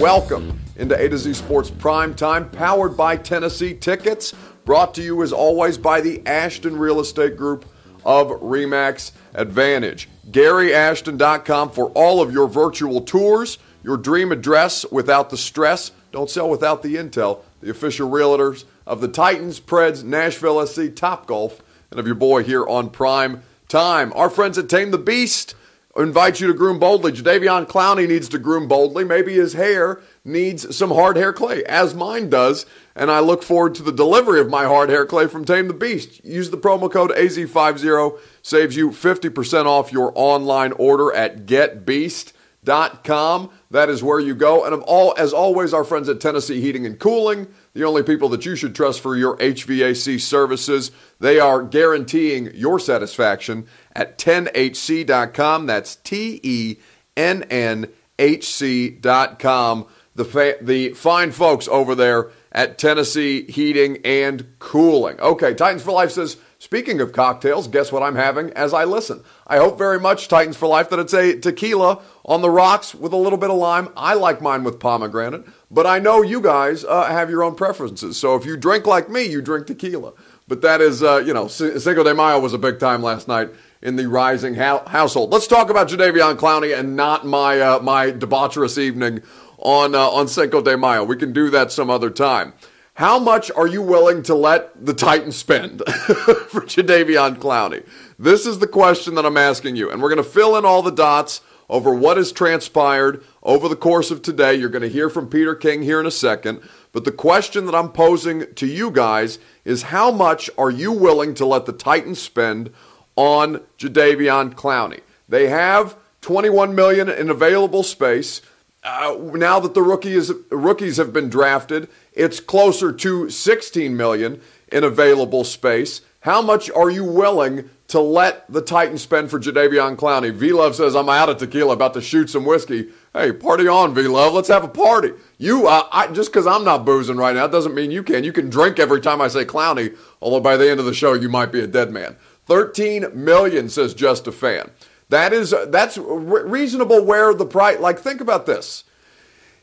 welcome into A to Z Sports Prime Time, powered by Tennessee Tickets, brought to you as always by the Ashton Real Estate Group of Remax Advantage. GaryAshton.com for all of your virtual tours, your dream address without the stress. Don't sell without the intel. The official realtors of the Titans, Preds, Nashville SC, Top Golf, and of your boy here on Prime Time. Our friends at Tame the Beast invite you to groom boldly. Jadeveon Clowney needs to groom boldly. Maybe his hair needs some hard hair clay, as mine does. And I look forward to the delivery of my hard hair clay from Tame the Beast. Use the promo code AZ50, saves you 50% off your online order at getbeast.com. That is where you go. And all, as always, our friends at Tennessee Heating and Cooling, the only people that you should trust for your HVAC services. They are guaranteeing your satisfaction at TennHC.com. That's T E N N H C.com. The, fa- the fine folks over there at Tennessee Heating and Cooling. Okay, Titans for Life says, speaking of cocktails, guess what I'm having as I listen? I hope very much, Titans for Life, that it's a tequila on the rocks with a little bit of lime. I like mine with pomegranate, but I know you guys uh, have your own preferences. So if you drink like me, you drink tequila. But that is, uh, you know, Cinco de Mayo was a big time last night in the Reising household. Let's talk about Jadeveon Clowney and not my uh, my debaucherous evening on uh, on Cinco de Mayo. We can do that some other time. How much are you willing to let the Titans spend for Jadeveon Clowney? This is the question that I'm asking you, and we're going to fill in all the dots over what has transpired over the course of today. You're going to hear from Peter King here in a second. But the question that I'm posing to you guys is how much are you willing to let the Titans spend on Jadeveon Clowney? They have 21 million in available space. Uh, now that the rookies rookies have been drafted, it's closer to 16 million in available space. How much are you willing to let the Titans spend for Jadeveon Clowney? V Love says, I'm out of tequila, about to shoot some whiskey. Hey, party on, V Love. Let's have a party. You, uh, I, just because I'm not boozing right now doesn't mean you can. You can drink every time I say Clowney, although by the end of the show, you might be a dead man. 13 million, says Just a Fan. That is uh, that's reasonable where the price like think about this.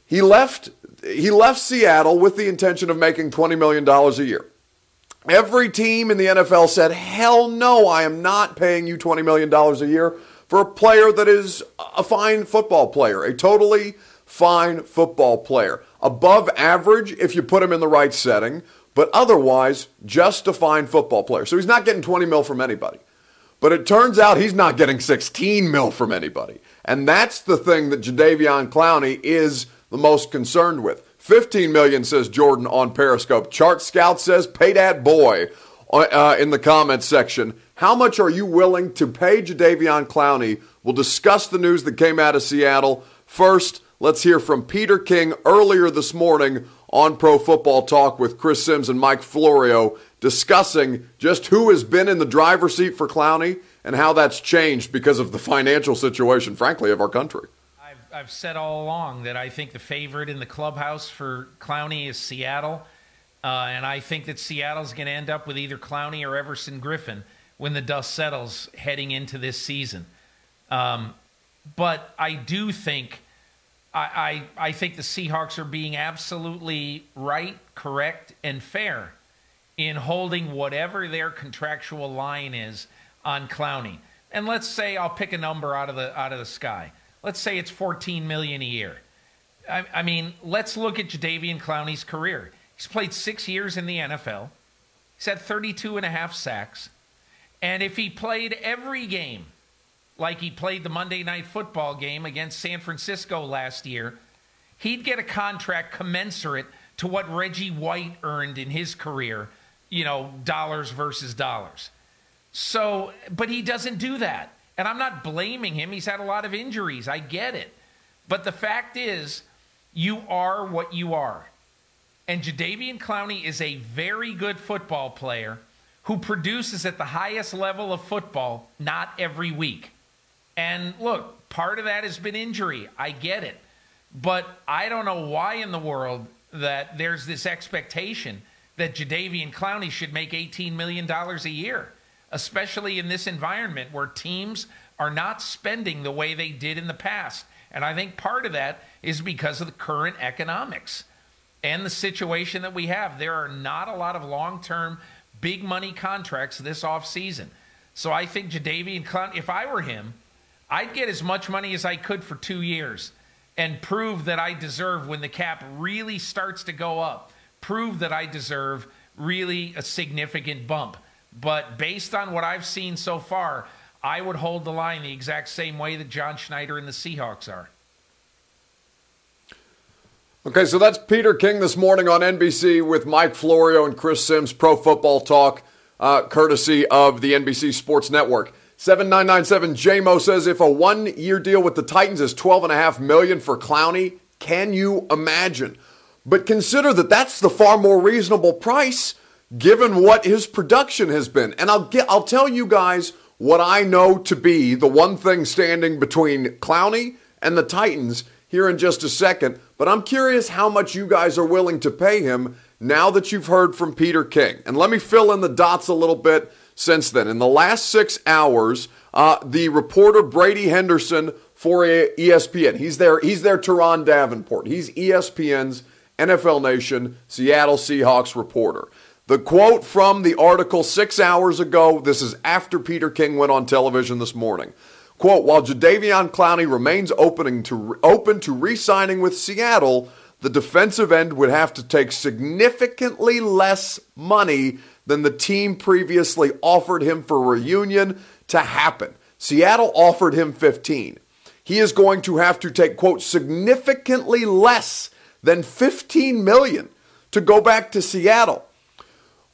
He left he left Seattle with the intention of making 20 million dollars a year. Every team in the NFL said, "Hell no, I am not paying you 20 million dollars a year for a player that is a fine football player, a totally fine football player. Above average if you put him in the right setting, but otherwise just a fine football player." So he's not getting 20 mil from anybody. But it turns out he's not getting 16 mil from anybody. And that's the thing that Jadeveon Clowney is the most concerned with. 15 million, says Jordan on Periscope. Chart Scout says, pay that boy uh, in the comments section. How much are you willing to pay Jadeveon Clowney? We'll discuss the news that came out of Seattle. First, let's hear from Peter King earlier this morning on Pro Football Talk with Chris Sims and Mike Florio discussing just who has been in the driver's seat for Clowney and how that's changed because of the financial situation, frankly, of our country. I've, I've said all along that I think the favorite in the clubhouse for Clowney is Seattle. Uh, and I think that Seattle's going to end up with either Clowney or Everson Griffen when the dust settles heading into this season. Um, but I do think I, I, I think the Seahawks are being absolutely right, correct, and fair in holding whatever their contractual line is on Clowney. And let's say I'll pick a number out of the out of the sky. Let's say it's 14 million a year. I, I mean, let's look at Jadeveon Clowney's career. He's played six years in the NFL. He's had 32 and a half sacks. And if he played every game like he played the Monday night football game against San Francisco last year, he'd get a contract commensurate to what Reggie White earned in his career you know, dollars versus dollars. So, but he doesn't do that. And I'm not blaming him. He's had a lot of injuries. I get it. But the fact is, you are what you are. And Jadeveon Clowney is a very good football player who produces at the highest level of football not every week. And look, part of that has been injury. I get it. But I don't know why in the world that there's this expectation that Jadeveon Clowney should make $18 million a year, especially in this environment where teams are not spending the way they did in the past. And I think part of that is because of the current economics and the situation that we have. There are not a lot of long term, big money contracts this offseason. So I think Jadeveon Clowney, if I were him, I'd get as much money as I could for two years and prove that I deserve when the cap really starts to go up, prove that I deserve really a significant bump. But based on what I've seen so far, I would hold the line the exact same way that John Schneider and the Seahawks are. Okay, so that's Peter King this morning on NBC with Mike Florio and Chris Sims, Pro Football Talk, uh, courtesy of the NBC Sports Network. 7997 JMO says if a one year deal with the Titans is 12.5 million for Clowney, can you imagine? But consider that that's the far more reasonable price given what his production has been. And I'll get I'll tell you guys what I know to be the one thing standing between Clowney and the Titans here in just a second. But I'm curious how much you guys are willing to pay him now that you've heard from Peter King. And let me fill in the dots a little bit since then. In the last six hours, uh, the reporter Brady Henderson for ESPN, he's there, he's there to Ron Davenport. He's ESPN's NFL Nation Seattle Seahawks reporter. The quote from the article six hours ago, this is after Peter King went on television this morning. Quote, while Jadeveon Clowney remains opening to, open to re-signing with Seattle, the defensive end would have to take significantly less money than the team previously offered him for reunion to happen. Seattle offered him 15. He is going to have to take, quote, significantly less than 15 million to go back to Seattle.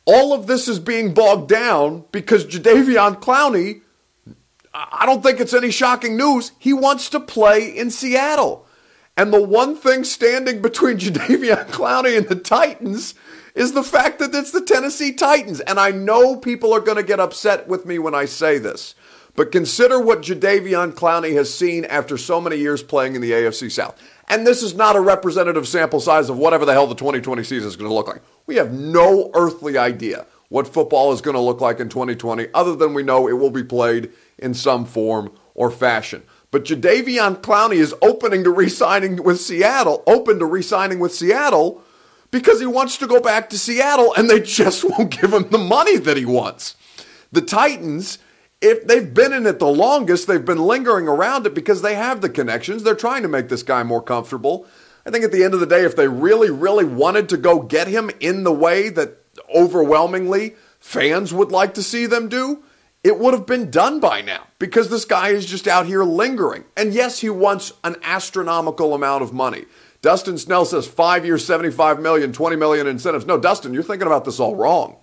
All of this is being bogged down because Jadeveon Clowney I don't think it's any shocking news. He wants to play in Seattle. And the one thing standing between Jadeveon Clowney and the Titans is the fact that it's the Tennessee Titans. And I know people are going to get upset with me when I say this. But consider what Jadeveon Clowney has seen after so many years playing in the AFC South. And this is not a representative sample size of whatever the hell the 2020 season is going to look like. We have no earthly idea what football is going to look like in 2020, other than we know it will be played in some form or fashion. But Jadeveon Clowney is opening to re-signing with Seattle, open to re-signing with Seattle because he wants to go back to Seattle and they just won't give him the money that he wants. The Titans, if they've been in it the longest, they've been lingering around it because they have the connections. They're trying to make this guy more comfortable. I think at the end of the day, if they really, really wanted to go get him in the way that overwhelmingly fans would like to see them do, it would have been done by now because this guy is just out here lingering. And yes, he wants an astronomical amount of money. Dustin Snell says five years, 75 million, 20 million incentives. No, Dustin, you're thinking about this all wrong.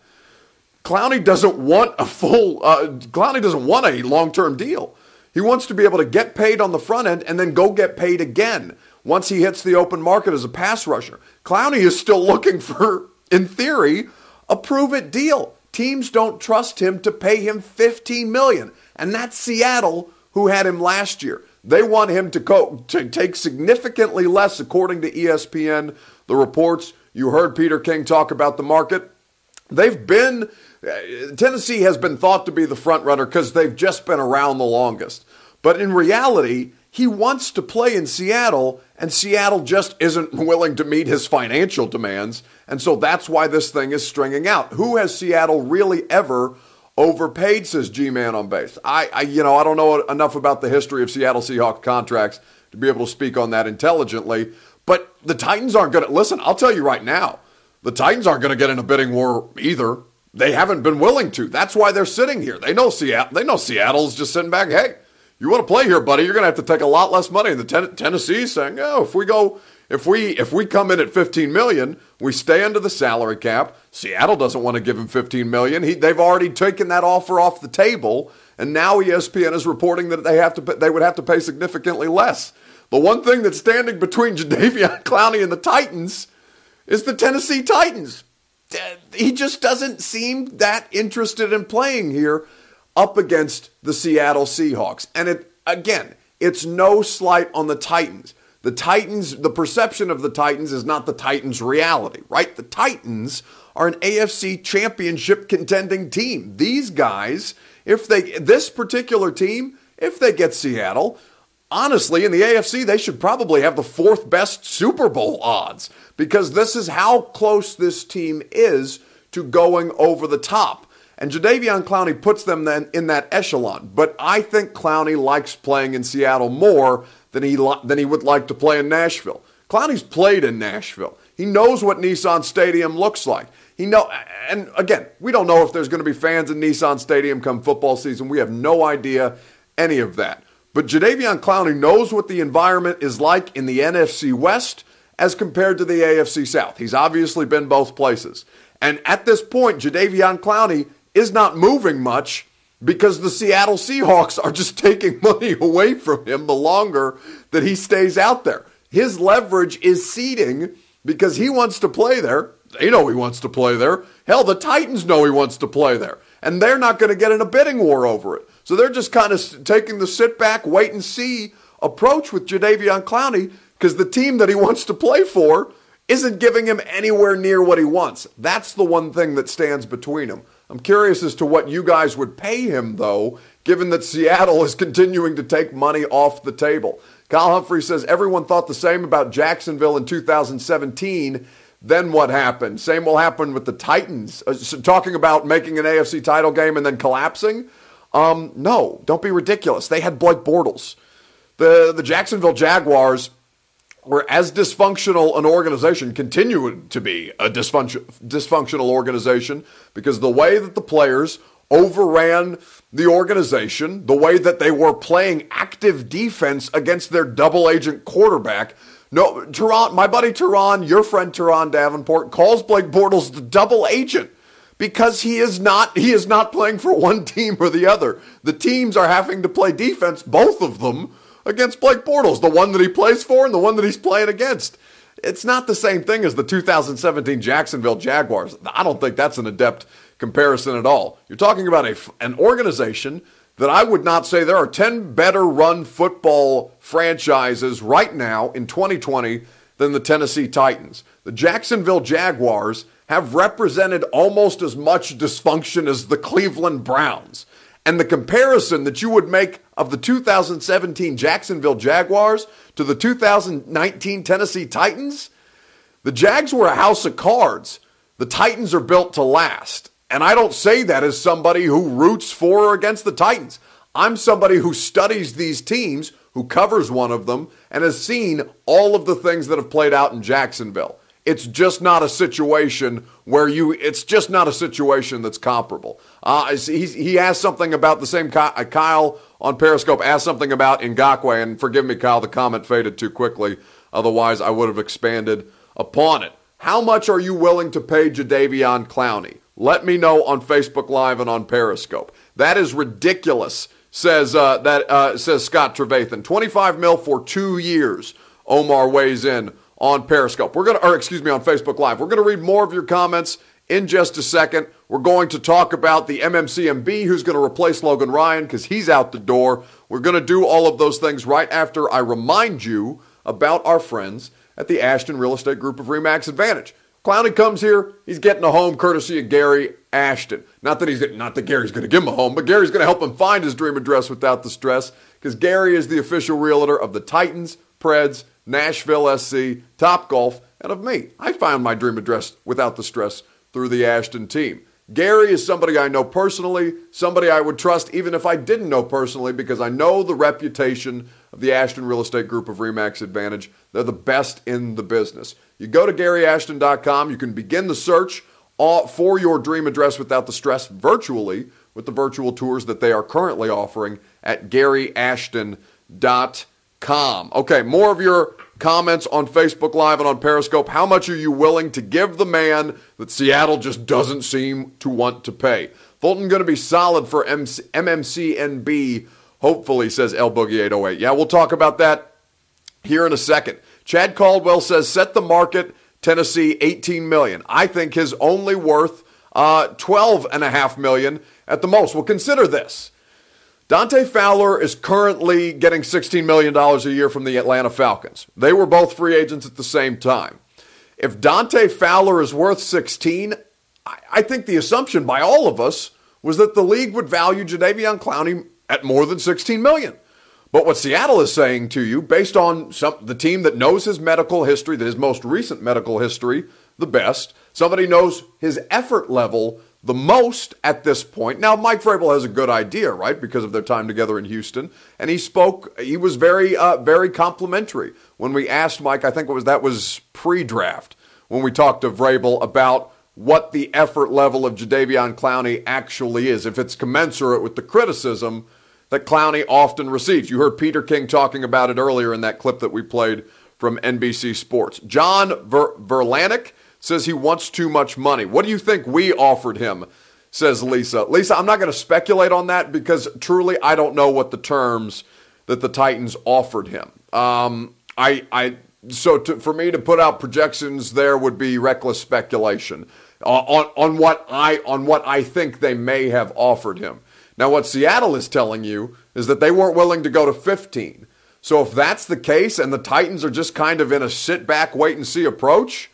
Clowney doesn't want a full, uh, Clowney doesn't want a long term deal. He wants to be able to get paid on the front end and then go get paid again once he hits the open market as a pass rusher. Clowney is still looking for, in theory, a prove it deal. Teams don't trust him to pay him 15 million, and that's Seattle who had him last year. They want him to, co- to take significantly less, according to ESPN. The reports you heard Peter King talk about the market. They've been Uh, Tennessee has been thought to be the front runner because they've just been around the longest. But in reality, he wants to play in Seattle, and Seattle just isn't willing to meet his financial demands. And so that's why this thing is stringing out. Who has Seattle really ever overpaid, says G Man on base? I, I, you know, I don't know enough about the history of Seattle Seahawks contracts to be able to speak on that intelligently. But the Titans aren't going to listen. I'll tell you right now, the Titans aren't going to get in a bidding war either. They haven't been willing to. That's why they're sitting here. They know Seattle. They know Seattle's just sitting back. Hey, you want to play here, buddy, you're going to have to take a lot less money. And the ten- Tennessee saying, oh, if we go, if we if we come in at 15 million, we stay under the salary cap. Seattle doesn't want to give him 15 million. He, they've already taken that offer off the table, and now ESPN is reporting that they have to they would have to pay significantly less. The one thing that's standing between Jadeveon Clowney and the Titans is the Tennessee Titans. He just doesn't seem that interested in playing here up against the Seattle Seahawks. And it again, it's no slight on the Titans. The Titans, the perception of the Titans is not the Titans' reality, right? The Titans are an AFC championship contending team. These guys, if they this particular team, if they get Seattle, honestly, in the AFC, they should probably have the fourth best Super Bowl odds because this is how close this team is to going over the top. And Jadeveon Clowney puts them then in that echelon. But I think Clowney likes playing in Seattle more than he, than he would like to play in Nashville. Clowney's played in Nashville. He knows what Nissan Stadium looks like. He know, and again, we don't know if there's going to be fans in Nissan Stadium come football season. We have no idea any of that. But Jadeveon Clowney knows what the environment is like in the NFC West as compared to the AFC South. He's obviously been both places. And at this point, Jadeveon Clowney is not moving much because the Seattle Seahawks are just taking money away from him the longer that he stays out there. His leverage is seeding because he wants to play there. They know he wants to play there. Hell, the Titans know he wants to play there. And they're not going to get in a bidding war over it. So they're just kind of taking the sit back, wait and see approach with Jadeveon Clowney because the team that he wants to play for isn't giving him anywhere near what he wants. That's the one thing that stands between them. I'm curious as to what you guys would pay him, though, given that Seattle is continuing to take money off the table. Kyle Humphrey says everyone thought the same about Jacksonville in 2017. Then what happened? Same will happen with the Titans. Uh, so talking about making an AFC title game and then collapsing? Um, no, don't be ridiculous. They had Blake Bortles. The, the Jacksonville Jaguars were as dysfunctional an organization, continue to be a dysfunction, dysfunctional organization because the way that the players overran the organization, the way that they were playing active defense against their double agent quarterback. No, Teron, my buddy Teron, your friend Teron Davenport, calls Blake Bortles the double agent because he is not he is not playing for one team or the other. The teams are having to play defense, both of them, against Blake Bortles, the one that he plays for and the one that he's playing against. It's not the same thing as the 2017 Jacksonville Jaguars. I don't think that's an adept comparison at all. You're talking about a, an organization that I would not say there are 10 better run football franchises right now in 2020 than the Tennessee Titans. The Jacksonville Jaguars have represented almost as much dysfunction as the Cleveland Browns. And the comparison that you would make of the 2017 Jacksonville Jaguars to the 2019 Tennessee Titans, the Jags were a house of cards. The Titans are built to last. And I don't say that as somebody who roots for or against the Titans. I'm somebody who studies these teams, who covers one of them, and has seen all of the things that have played out in Jacksonville. It's just not a situation where you, it's just not a situation that's comparable. Uh, he asked something about the same, uh, Kyle on Periscope asked something about Ngakoue, and forgive me, Kyle, the comment faded too quickly. Otherwise, I would have expanded upon it. How much are you willing to pay Jadeveon Clowney? Let me know on Facebook Live and on Periscope. That is ridiculous, says uh, that uh, says Scott Trevathan. 25 mil for two years. Omar weighs in on Periscope. We're gonna, or excuse me, on Facebook Live. We're gonna read more of your comments in just a second. We're going to talk about the MMCMB who's going to replace Logan Ryan because he's out the door. We're going to do all of those things right after I remind you about our friends at the Ashton Real Estate Group of Remax Advantage. Clowney comes here, he's getting a home courtesy of Gary Ashton. Not that he's not that Gary's going to give him a home, but Gary's going to help him find his dream address without the stress because Gary is the official realtor of the Titans, Preds, Nashville SC, Top Golf, and of me. I found my dream address without the stress through the Ashton team. Gary is somebody I know personally, somebody I would trust even if I didn't know personally because I know the reputation of the Ashton Real Estate Group of Remax Advantage. They're the best in the business. You go to GaryAshton.com, you can begin the search for your dream address without the stress virtually with the virtual tours that they are currently offering at GaryAshton.com. Okay, more of your comments on Facebook Live and on Periscope. How much are you willing to give the man that Seattle just doesn't seem to want to pay? Fulton going to be solid for MC- MMCNB, hopefully, says El Boogie 808. Yeah, we'll talk about that here in a second. Chad Caldwell says set the market Tennessee 18 million. I think his only worth uh, 12 and a half million at the most. Well, consider this. Dante Fowler is currently getting $16 million a year from the Atlanta Falcons. They were both free agents at the same time. If Dante Fowler is worth 16, I think the assumption by all of us was that the league would value Jadeveon Clowney at more than 16 million. But what Seattle is saying to you, based on some, the team that knows his medical history, that his most recent medical history the best, somebody knows his effort level the most at this point. Now, Mike Vrabel has a good idea, right, because of their time together in Houston, and he spoke. He was very, uh, very complimentary when we asked Mike. I think was that was pre-draft when we talked to Vrabel about what the effort level of Jadeveon Clowney actually is, if it's commensurate with the criticism that Clowney often receives. You heard Peter King talking about it earlier in that clip that we played from NBC Sports. John Ver- says he wants too much money. What do you think we offered him? Says Lisa. Lisa, I'm not going to speculate on that because truly I don't know what the terms that the Titans offered him. Um, I, I, so to, for me to put out projections there would be reckless speculation uh, on on what I on what I think they may have offered him. Now, what Seattle is telling you is that they weren't willing to go to 15. So if that's the case and the Titans are just kind of in a sit back, wait and see approach,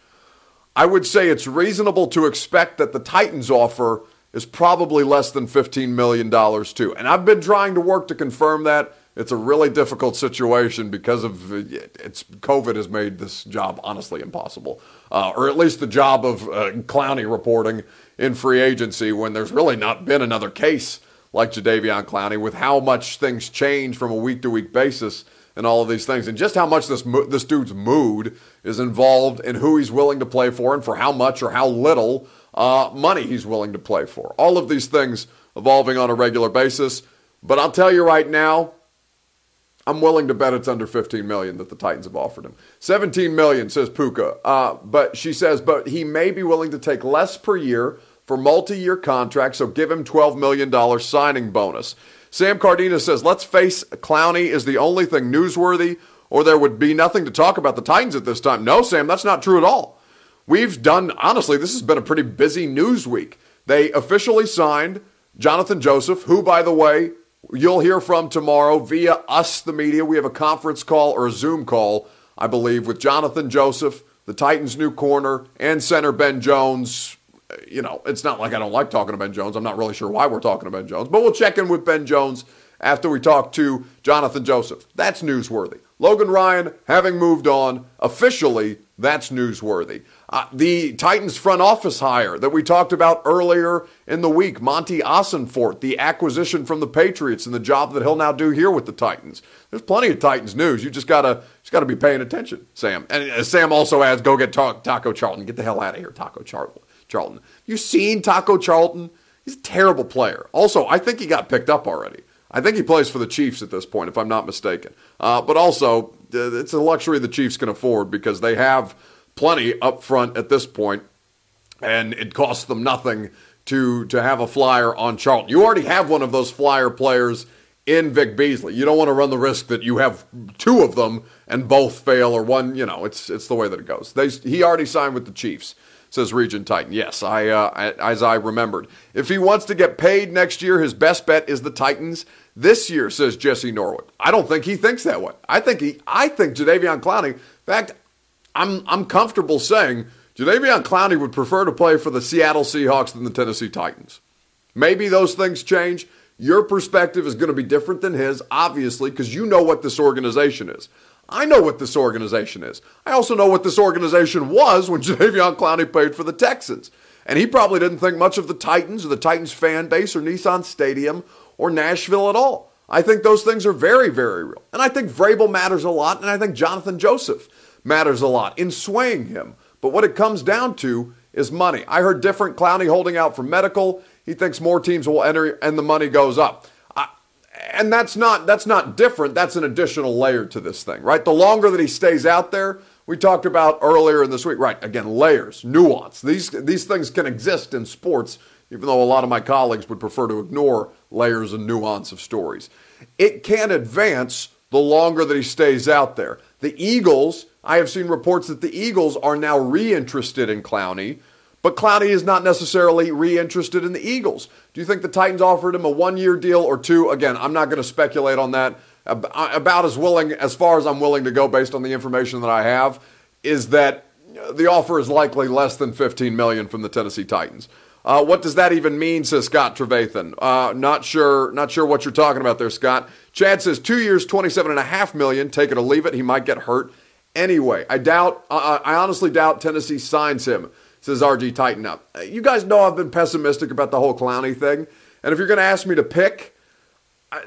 I would say it's reasonable to expect that the Titans offer is probably less than $15 million too. And I've been trying to work to confirm that. It's a really difficult situation because of it's COVID has made this job honestly impossible, uh, or at least the job of uh, Clowney reporting in free agency when there's really not been another case like Jadeveon Clowney, with how much things change from a week to week basis and all of these things, and just how much this this dude's mood is involved in who he's willing to play for and for how much or how little uh, money he's willing to play for. All of these things evolving on a regular basis. But I'll tell you right now, I'm willing to bet it's under 15 million that the Titans have offered him. 17 million says Puka, uh, but she says, but he may be willing to take less per year for multi year contracts, so give him $12 million signing bonus. Sam Cardina says, let's face Clowney is the only thing newsworthy, or there would be nothing to talk about the Titans at this time. No, Sam, that's not true at all. We've done, honestly, this has been a pretty busy news week. They officially signed Jonathan Joseph, who, by the way, you'll hear from tomorrow via us, the media. We have a conference call or a Zoom call, I believe, with Jonathan Joseph, the Titans' new corner, and center Ben Jones you know, it's not like I don't like talking to Ben Jones. I'm not really sure why we're talking to Ben Jones, but we'll check in with Ben Jones after we talk to Jonathan Joseph. That's newsworthy. Logan Ryan, having moved on, officially, that's newsworthy. Uh, the Titans front office hire that we talked about earlier in the week, Monti Ossenfort, the acquisition from the Patriots and the job that he'll now do here with the Titans. There's plenty of Titans news. You just gotta just gotta be paying attention, Sam. And uh, Sam also adds, "Go get Taco Charlton. Get the hell out of here, Taco Charlton." Charlton. You seen Taco Charlton? He's a terrible player. Also, I think he got picked up already. I think he plays for the Chiefs at this point, if I'm not mistaken. Uh, but also, it's a luxury the Chiefs can afford because they have plenty up front at this point, and it costs them nothing to to have a flyer on Charlton. You already have one of those flyer players in Vic Beasley. You don't want to run the risk that you have two of them and both fail or one. You know, it's it's the way that it goes. They, he already signed with the Chiefs says Region Titan. Yes, I, uh, as I remembered. If he wants to get paid next year, his best bet is the Titans. This year, says Jesse Norwood. I don't think he thinks that way. I think he, I think Jadeveon Clowney. In fact, I'm, I'm comfortable saying Jadeveon Clowney would prefer to play for the Seattle Seahawks than the Tennessee Titans. Maybe those things change. Your perspective is going to be different than his, obviously, because you know what this organization is. I know what this organization is. I also know what this organization was when Jadeveon Clowney played for the Texans. And he probably didn't think much of the Titans or the Titans fan base or Nissan Stadium or Nashville at all. I think those things are very, very real. And I think Vrabel matters a lot, and I think Jonathan Joseph matters a lot in swaying him. But what it comes down to is money. I heard different Clowney holding out for medical. He thinks more teams will enter and the money goes up and that's not that's not different. That's an additional layer to this thing, right? The longer that he stays out there, we talked about earlier in this week, right? Again, layers, nuance. These these things can exist in sports, even though a lot of my colleagues would prefer to ignore layers and nuance of stories. It can advance the longer that he stays out there. The Eagles, I have seen reports that the Eagles are now reinterested in Clowney but Clowney is not necessarily reinterested in the Eagles. Do you think the Titans offered him a one year deal or two? Again, I'm not going to speculate on that. About as willing, as far as I'm willing to go based on the information that I have, is that the offer is likely less than 15 million from the Tennessee Titans. Uh, what does that even mean? Says Scott Trevathan. Uh, not sure. Not sure what you're talking about there, Scott. Chad says two years, 27 and a half million. Take it or leave it. He might get hurt anyway. I doubt. Uh, I honestly doubt Tennessee signs him. Says RG. Tighten up. Uh, you guys know I've been pessimistic about the whole Clowney thing, and if you're going to ask me to pick,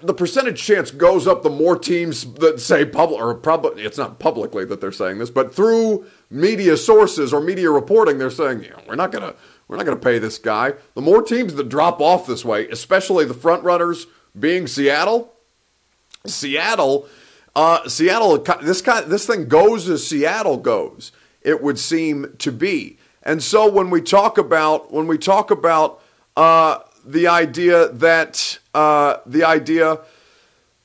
the percentage chance goes up the more teams that say public or probably it's not publicly that they're saying this, but through media sources or media reporting, they're saying you know, we're not gonna we're not gonna pay this guy. The more teams that drop off this way, especially the front runners being Seattle, Seattle, uh, Seattle, this kind this thing goes as Seattle goes. It would seem to be, and so when we talk about when we talk about uh, the idea that uh, the idea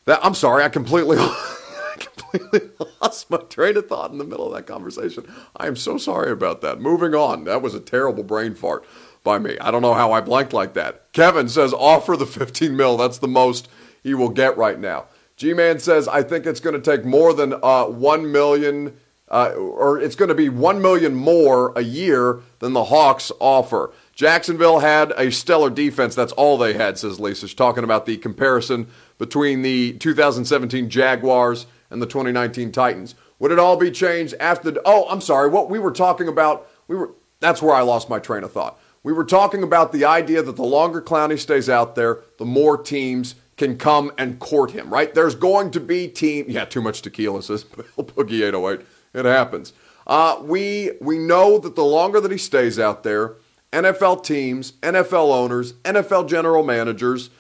that I'm sorry, I completely, I completely lost my train of thought in the middle of that conversation. I am so sorry about that. Moving on, that was a terrible brain fart by me. I don't know how I blanked like that. Kevin says offer the 15 mil. That's the most he will get right now. G-Man says I think it's going to take more than uh, one million. Uh, or it's going to be one million more a year than the Hawks offer. Jacksonville had a stellar defense. That's all they had, says Lisa. She's talking about the comparison between the 2017 Jaguars and the 2019 Titans. Would it all be changed after the. Oh, I'm sorry. What we were talking about, we were. That's where I lost my train of thought. We were talking about the idea that the longer Clowney stays out there, the more teams can come and court him, right? There's going to be team. Yeah, too much tequila, says Boogie 808. It happens. Uh, we, we know that the longer that he stays out there, NFL teams, NFL owners, NFL general managers,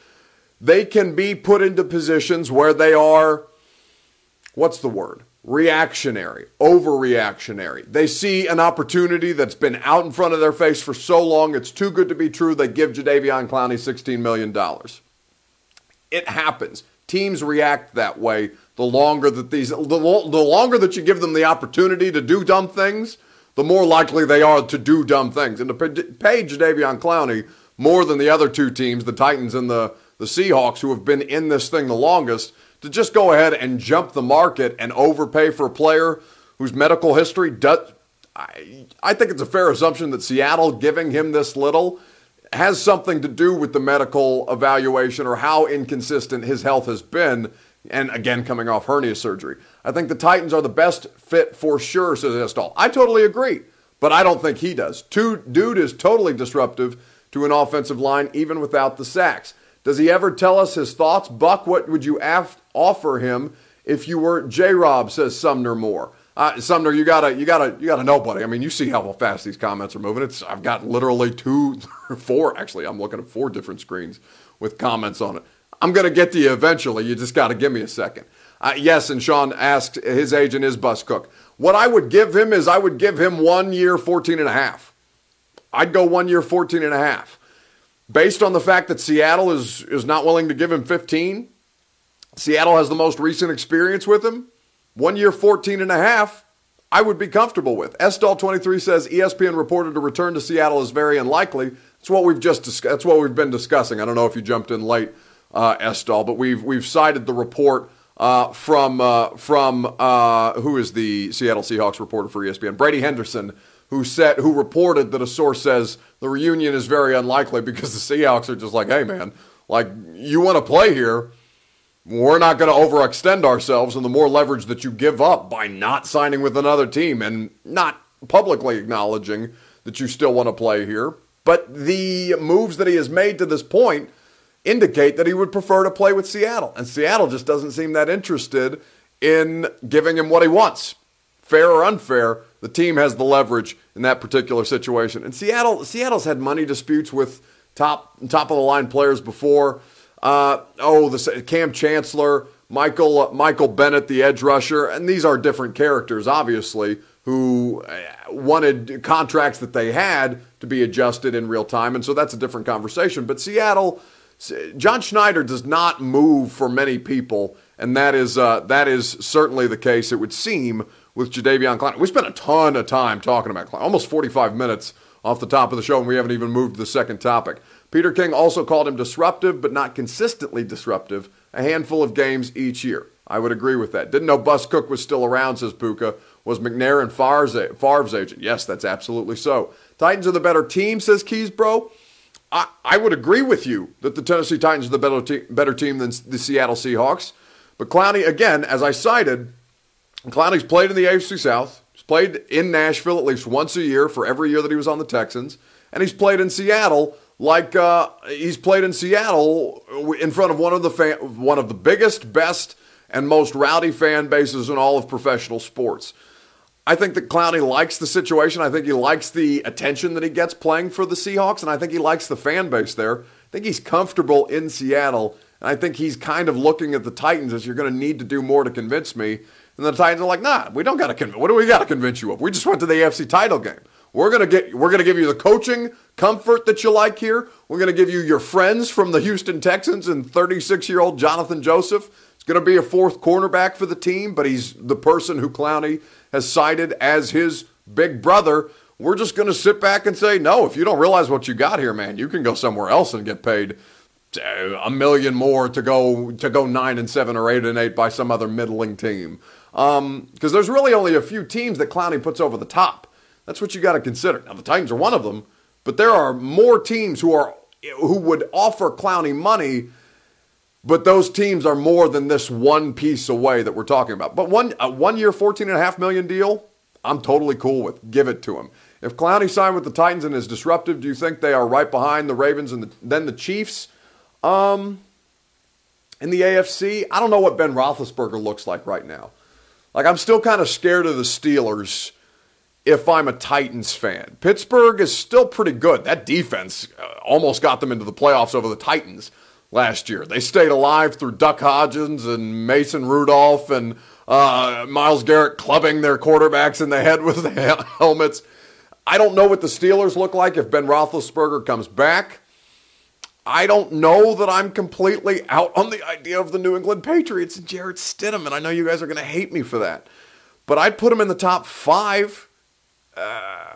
they can be put into positions where they are, what's the word? Reactionary, overreactionary. They see an opportunity that's been out in front of their face for so long, it's too good to be true. They give Jadeveon Clowney $16 million. It happens. Teams react that way the longer that these, the, the longer that you give them the opportunity to do dumb things, the more likely they are to do dumb things. And to pay Jadeveon Clowney more than the other two teams, the Titans and the, the Seahawks, who have been in this thing the longest, to just go ahead and jump the market and overpay for a player whose medical history does. I, I think it's a fair assumption that Seattle giving him this little has something to do with the medical evaluation or how inconsistent his health has been and again coming off hernia surgery. I think the Titans are the best fit for sure, says Estall. I totally agree, but I don't think he does. Two, dude is totally disruptive to an offensive line, even without the sacks. Does he ever tell us his thoughts? Buck, what would you af- offer him if you were J Rob, says Sumner Moore. Uh, Sumner, you gotta, you gotta, you gotta know, buddy. I mean, you see how fast these comments are moving. It's, I've got literally two, four. Actually, I'm looking at four different screens with comments on it. I'm going to get to you eventually. You just got to give me a second. Uh, yes, and Sean asked his agent is Bus Cook. What I would give him is I would give him one year, 14 and a half. I'd go one year, 14 and a half. Based on the fact that Seattle is, is not willing to give him 15, Seattle has the most recent experience with him. One year, 14 and a half, I would be comfortable with. Estall23 says ESPN reported a return to Seattle is very unlikely. That's what we've just dis- that's what we've been discussing. I don't know if you jumped in late uh, Estall, but we've we've cited the report uh, from uh, from uh, who is the Seattle Seahawks reporter for ESPN, Brady Henderson, who said who reported that a source says the reunion is very unlikely because the Seahawks are just like, hey man, like you want to play here. We're not going to overextend ourselves, and the more leverage that you give up by not signing with another team and not publicly acknowledging that you still want to play here, but the moves that he has made to this point indicate that he would prefer to play with Seattle. And Seattle just doesn't seem that interested in giving him what he wants. Fair or unfair, the team has the leverage in that particular situation. And Seattle, Seattle's had money disputes with top top of the line players before. Uh, oh, the Kam Chancellor, Michael uh, Michael Bennett, the edge rusher, and these are different characters, obviously, who uh, wanted contracts that they had to be adjusted in real time, and so that's a different conversation. But Seattle John Schneider does not move for many people, and that is uh, that is certainly the case. It would seem with Jadeveon Clowney. We spent a ton of time talking about Clowney, almost 45 minutes off the top of the show, and we haven't even moved to the second topic. Peter King also called him disruptive, but not consistently disruptive. A handful of games each year. I would agree with that. Didn't know Bus Cook was still around, says Puka. Was McNair and Favre's, Favre's agent? Yes, that's absolutely so. Titans are the better team, says Keys, bro. I, would agree with you that the Tennessee Titans are the better, te- better team than the Seattle Seahawks. But Clowney, again, as I cited, Clowney's played in the AFC South. He's played in Nashville at least once a year for every year that he was on the Texans. And he's played in Seattle like uh, he's played in Seattle in front of one of the one of the biggest, best, and most rowdy fan bases in all of professional sports. I think that Clowney likes the situation. I think he likes the attention that he gets playing for the Seahawks, and I think he likes the fan base there. I think he's comfortable in Seattle, and I think he's kind of looking at the Titans as you're going to need to do more to convince me. And the Titans are like, nah, we don't got to convince. What do we got to convince you of? We just went to the AFC title game. We're gonna get. We're gonna give you the coaching comfort that you like here. We're gonna give you your friends from the Houston Texans and 36-year-old Jonathan Joseph. It's gonna be a fourth cornerback for the team, but he's the person who Clowney has cited as his big brother. We're just gonna sit back and say, no. If you don't realize what you got here, man, you can go somewhere else and get paid uh, a million more to go to go nine and seven or eight and eight by some other middling team. Because um, there's really only a few teams that Clowney puts over the top. That's what you got to consider. Now the Titans are one of them, but there are more teams who are who would offer Clowney money, but those teams are more than this one piece away that we're talking about. But one a one year, fourteen and a half million deal, I'm totally cool with. Give it to him. If Clowney signed with the Titans and is disruptive, do you think they are right behind the Ravens and the, then the Chiefs? Um, in the AFC, I don't know what Ben Roethlisberger looks like right now. Like I'm still kind of scared of the Steelers if I'm a Titans fan. Pittsburgh is still pretty good. That defense uh, almost got them into the playoffs over the Titans last year. They stayed alive through Duck Hodges and Mason Rudolph and uh, Myles Garrett clubbing their quarterbacks in the head with helmets. I don't know what the Steelers look like if Ben Roethlisberger comes back. I don't know that I'm completely out on the idea of the New England Patriots and Jarrett Stidham, and I know you guys are going to hate me for that. But I'd put him in the top five uh,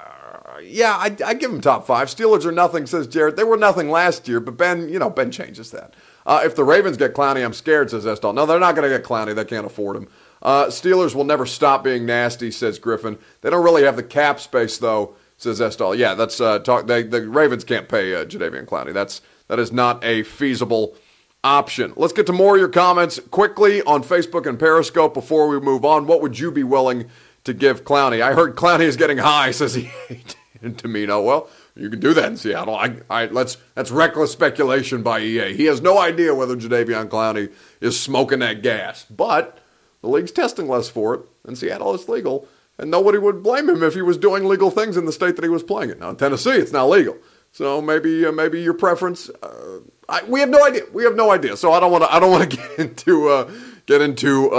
yeah, I, I give them top five. Steelers are nothing, says Jared. They were nothing last year, but Ben, you know, Ben changes that. Uh, if the Ravens get Clowney, I'm scared, says Estelle. No, they're not going to get Clowney. They can't afford him. Uh, Steelers will never stop being nasty, says Griffin. They don't really have the cap space, though, says Estelle. Yeah, that's uh, talk. They, the Ravens can't pay uh, Jadeveon Clowney. That's that is not a feasible option. Let's get to more of your comments quickly on Facebook and Periscope before we move on. What would you be willing? to give Clowney. I heard Clowney is getting high, says he to me. Well, you can do that in Seattle. I, I, let's, that's reckless speculation by EA. He has no idea whether Jadeveon Clowney is smoking that gas, but the league's testing less for it, and Seattle is legal, and nobody would blame him if he was doing legal things in the state that he was playing in. Now in Tennessee, it's not legal, so maybe uh, maybe your preference. Uh, I, we have no idea. We have no idea. So I don't want to. I don't want to get into uh, get into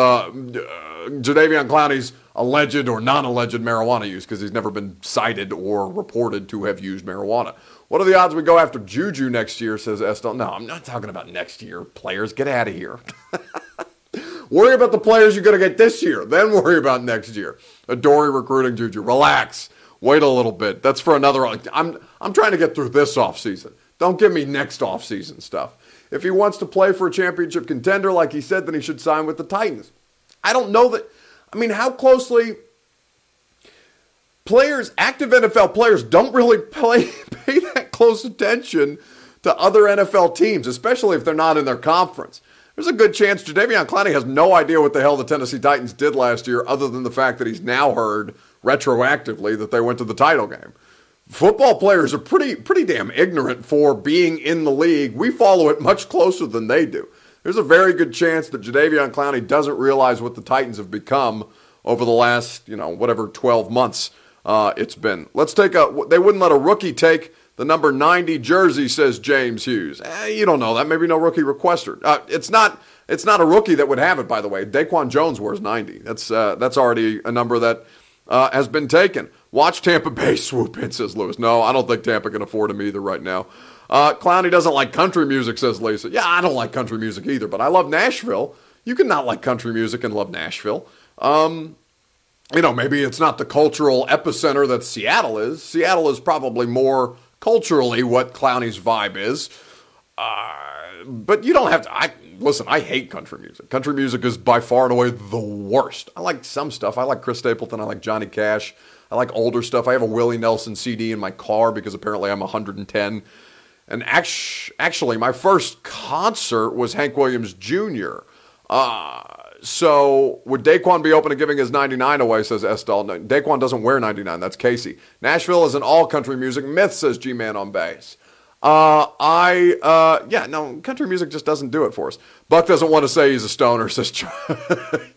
uh, Clowney's alleged or non-alleged marijuana use because he's never been cited or reported to have used marijuana. What are the odds we go after Juju next year? Says Estelle. No, I'm not talking about next year. Players, get out of here. worry about the players you're going to get this year, then worry about next year. Adoree recruiting Juju. Relax. Wait a little bit. That's for another. I'm I'm trying to get through this offseason. Don't give me next offseason stuff. If he wants to play for a championship contender, like he said, then he should sign with the Titans. I don't know that. I mean, how closely players, active NFL players, don't really play, pay that close attention to other NFL teams, especially if they're not in their conference. There's a good chance Jadeveon Clowney has no idea what the hell the Tennessee Titans did last year, other than the fact that he's now heard retroactively that they went to the title game. Football players are pretty pretty damn ignorant for being in the league. We follow it much closer than they do there's a very good chance that Jadeveon Clowney doesn't realize what the Titans have become over the last, you know, whatever 12 months uh, it's been. Let's take a. They wouldn't let a rookie take the number 90 jersey, says James Hughes. Eh, you don't know that. Maybe no rookie requester. Uh, it's not. It's not a rookie that would have it, by the way. Daquan Jones wears 90. That's uh, that's already a number that uh, has been taken. Watch Tampa Bay swoop in, says Lewis. No, I don't think Tampa can afford him either right now. Uh, Clowney doesn't like country music, says Lisa. Yeah, I don't like country music either, but I love Nashville. You can not like country music and love Nashville. Um, you know, maybe it's not the cultural epicenter that Seattle is. Seattle is probably more culturally what Clowney's vibe is. Uh, but you don't have to. I listen. I hate country music. Country music is by far and away the worst. I like some stuff. I like Chris Stapleton. I like Johnny Cash. I like older stuff. I have a Willie Nelson CD in my car because apparently I'm 110 And actually, my first concert was Hank Williams Jr. Uh, so would Daquan be open to giving his 99 away, says Estelle. No, Daquan doesn't wear 99. That's Casey. Nashville is an all country music myth, says G Man on bass. Uh, I, uh, yeah, no, country music just doesn't do it for us. Buck doesn't want to say he's a stoner, says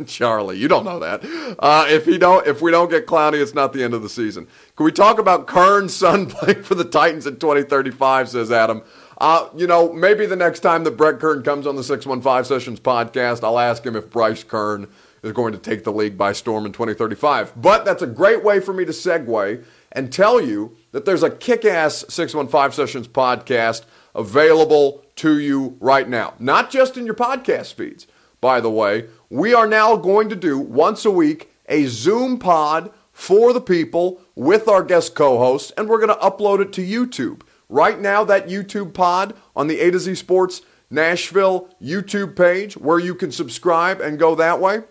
Charlie. You don't know that. Uh, if he don't, if we don't get Clowney, it's not the end of the season. Can we talk about Kern's son playing for the Titans in 2035, says Adam. Uh, you know, maybe the next time that Brett Kern comes on the 615 Sessions podcast, I'll ask him if Bryce Kern is going to take the league by storm in 2035. But that's a great way for me to segue and tell you that there's a kick ass 615 Sessions podcast available to you right now. Not just in your podcast feeds, by the way. We are now going to do once a week a Zoom pod for the people with our guest co hosts, and we're going to upload it to YouTube. Right now, that YouTube pod on the A to Z Sports Nashville YouTube page, where you can subscribe and go that way,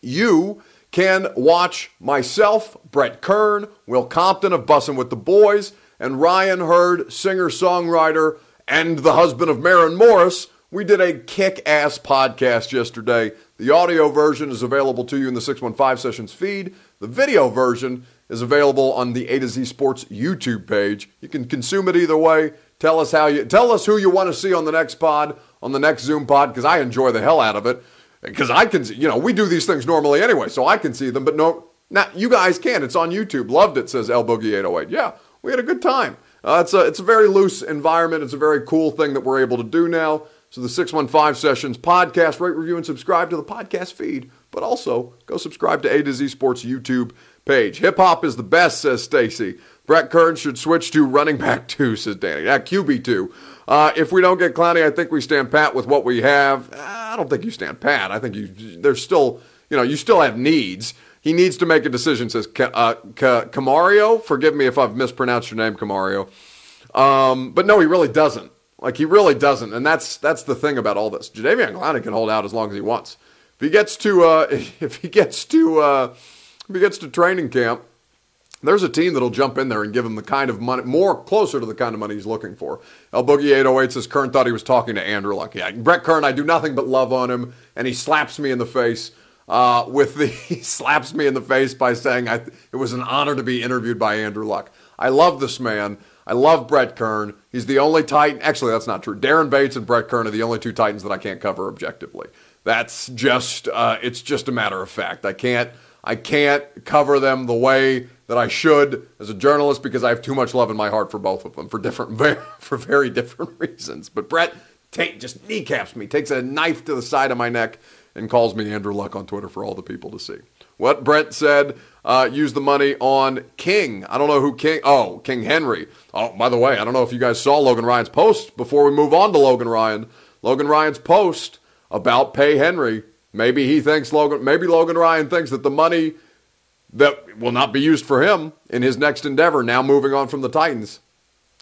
you can watch myself, Brett Kern, Will Compton of Bussin' with the Boys, and Ryan Hurd, singer songwriter and the husband of Maren Morris. We did a kick ass podcast yesterday. The audio version is available to you in the 615 Sessions feed. The video version is available on the A to Z Sports YouTube page. You can consume it either way. Tell us how you tell us who you want to see on the next pod, on the next Zoom pod, because I enjoy the hell out of it because I can, see you know, we do these things normally anyway, so I can see them, but no, now you guys can. It's on YouTube. Loved it, says El Boogie 808. Yeah, we had a good time. Uh, it's a it's a very loose environment. It's a very cool thing that we're able to do now. So the 615 Sessions podcast, rate, review, and subscribe to the podcast feed, but also go subscribe to A to Z Sports YouTube page. Hip hop is the best, says Stacy. Brett Kern should switch to running back two, says Danny. Yeah, QB two. Uh, if we don't get Clowney, I think we stand pat with what we have. Uh, I don't think you stand pat. I think you there's still you know you still have needs. He needs to make a decision. Says uh. Forgive me if I've mispronounced your name, Camario. Um, but no, he really doesn't. Like he really doesn't, and that's that's the thing about all this. Jadeveon Clowney can hold out as long as he wants. If he gets to uh, if he gets to uh, if he gets to training camp there's a team that'll jump in there and give him the kind of money, more closer to the kind of money he's looking for. El Boogie 808 says Kern thought he was talking to Andrew Luck. Yeah, Brett Kern, I do nothing but love on him, and he slaps me in the face uh, with the he slaps me in the face by saying I, it was an honor to be interviewed by Andrew Luck. I love this man. I love Brett Kern. He's the only Titan. Actually, that's not true. Daren Bates and Brett Kern are the only two Titans that I can't cover objectively. That's just uh, it's just a matter of fact. I can't I can't cover them the way that I should as a journalist because I have too much love in my heart for both of them for different for very different reasons. But Brett just kneecaps me, takes a knife to the side of my neck, and calls me Andrew Luck on Twitter for all the people to see. What Brett said, uh, use the money on King. I don't know who King. Oh, King Henry. Oh, by the way, I don't know if you guys saw Logan Ryan's post before we move on to Logan Ryan. Logan Ryan's post about pay Henry. Maybe he thinks Logan. Maybe Logan Ryan thinks that the money that will not be used for him in his next endeavor, now moving on from the Titans.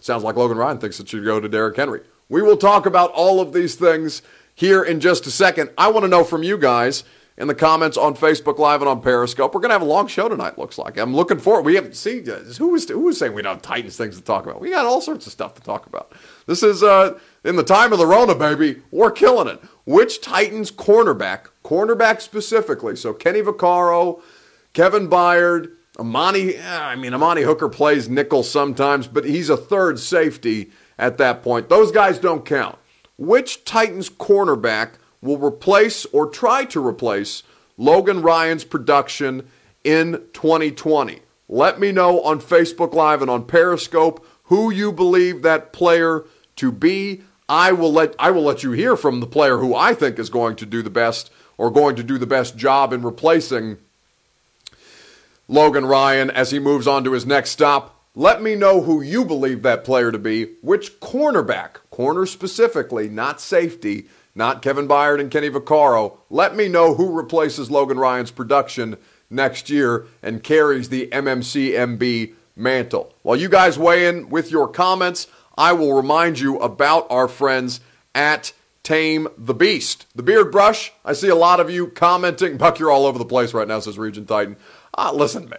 Sounds like Logan Ryan thinks it should go to Derrick Henry. We will talk about all of these things here in just a second. I want to know from you guys in the comments on Facebook Live and on Periscope. We're going to have a long show tonight, looks like. I'm looking forward. We haven't seen who was who was saying we don't have Titans things to talk about. We got all sorts of stuff to talk about. This is uh, in the time of the Rona, baby. We're killing it. Which Titans cornerback, cornerback specifically, so Kenny Vaccaro, Kevin Byard, Amani, I mean, Amani Hooker plays nickel sometimes, but he's a third safety at that point. Those guys don't count. Which Titans cornerback will replace or try to replace Logan Ryan's production in 2020? Let me know on Facebook Live and on Periscope who you believe that player to be. I will let I will let you hear from the player who I think is going to do the best or going to do the best job in replacing Logan Ryan as he moves on to his next stop. Let me know who you believe that player to be, which cornerback, corner specifically, not safety, not Kevin Byard and Kenny Vaccaro. Let me know who replaces Logan Ryan's production next year and carries the MMCMB mantle. While you guys weigh in with your comments, I will remind you about our friends at Tame the Beast. The Beard Brush, I see a lot of you commenting. Buck, you're all over the place right now, says Regent Titan. Uh, listen,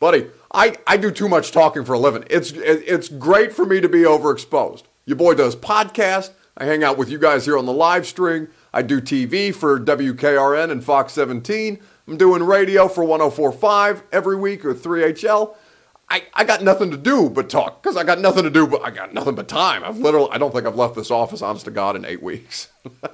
buddy, I, I do too much talking for a living. It's, it's great for me to be overexposed. Your boy does podcast. I hang out with you guys here on the live stream. I do TV for WKRN and Fox 17. I'm doing radio for 1045 every week or 3HL. I, I got nothing to do but talk because I got nothing to do but I got nothing but time. I've literally I don't think I've left this office honest to God in eight weeks.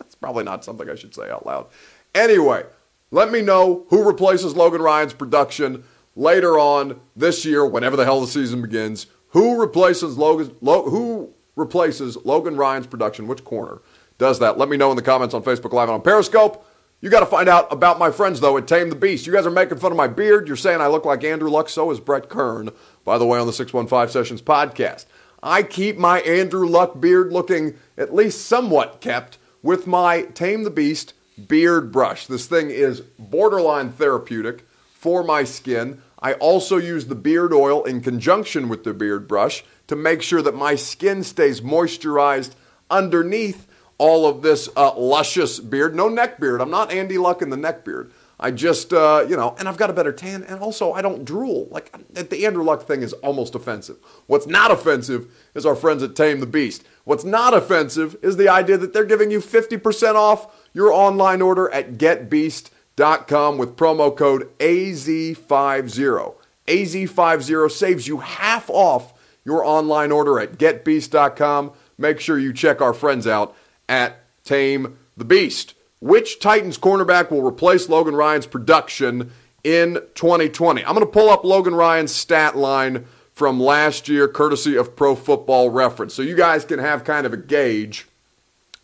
it's probably not something I should say out loud. Anyway, let me know who replaces Logan Ryan's production later on this year, whenever the hell the season begins. Who replaces Logan? Lo, who replaces Logan Ryan's production? Which corner does that? Let me know in the comments on Facebook Live and on Periscope. You got to find out about my friends, though, at Tame the Beast. You guys are making fun of my beard. You're saying I look like Andrew Luck. So is Brett Kern, by the way, on the 615 Sessions podcast. I keep my Andrew Luck beard looking at least somewhat kept with my Tame the Beast beard brush. This thing is borderline therapeutic for my skin. I also use the beard oil in conjunction with the beard brush to make sure that my skin stays moisturized underneath all of this uh, luscious beard. No neck beard. I'm not Andy Luck in the neck beard. I just, uh, you know, and I've got a better tan, and also I don't drool. Like, the Andrew Luck thing is almost offensive. What's not offensive is our friends at Tame the Beast. What's not offensive is the idea that they're giving you 50% off your online order at getbeast.com with promo code AZ50. AZ50 saves you half off your online order at getbeast.com. Make sure you check our friends out at Tame the Beast. Which Titans cornerback will replace Logan Ryan's production in 2020? I'm going to pull up Logan Ryan's stat line from last year, courtesy of Pro Football Reference, so you guys can have kind of a gauge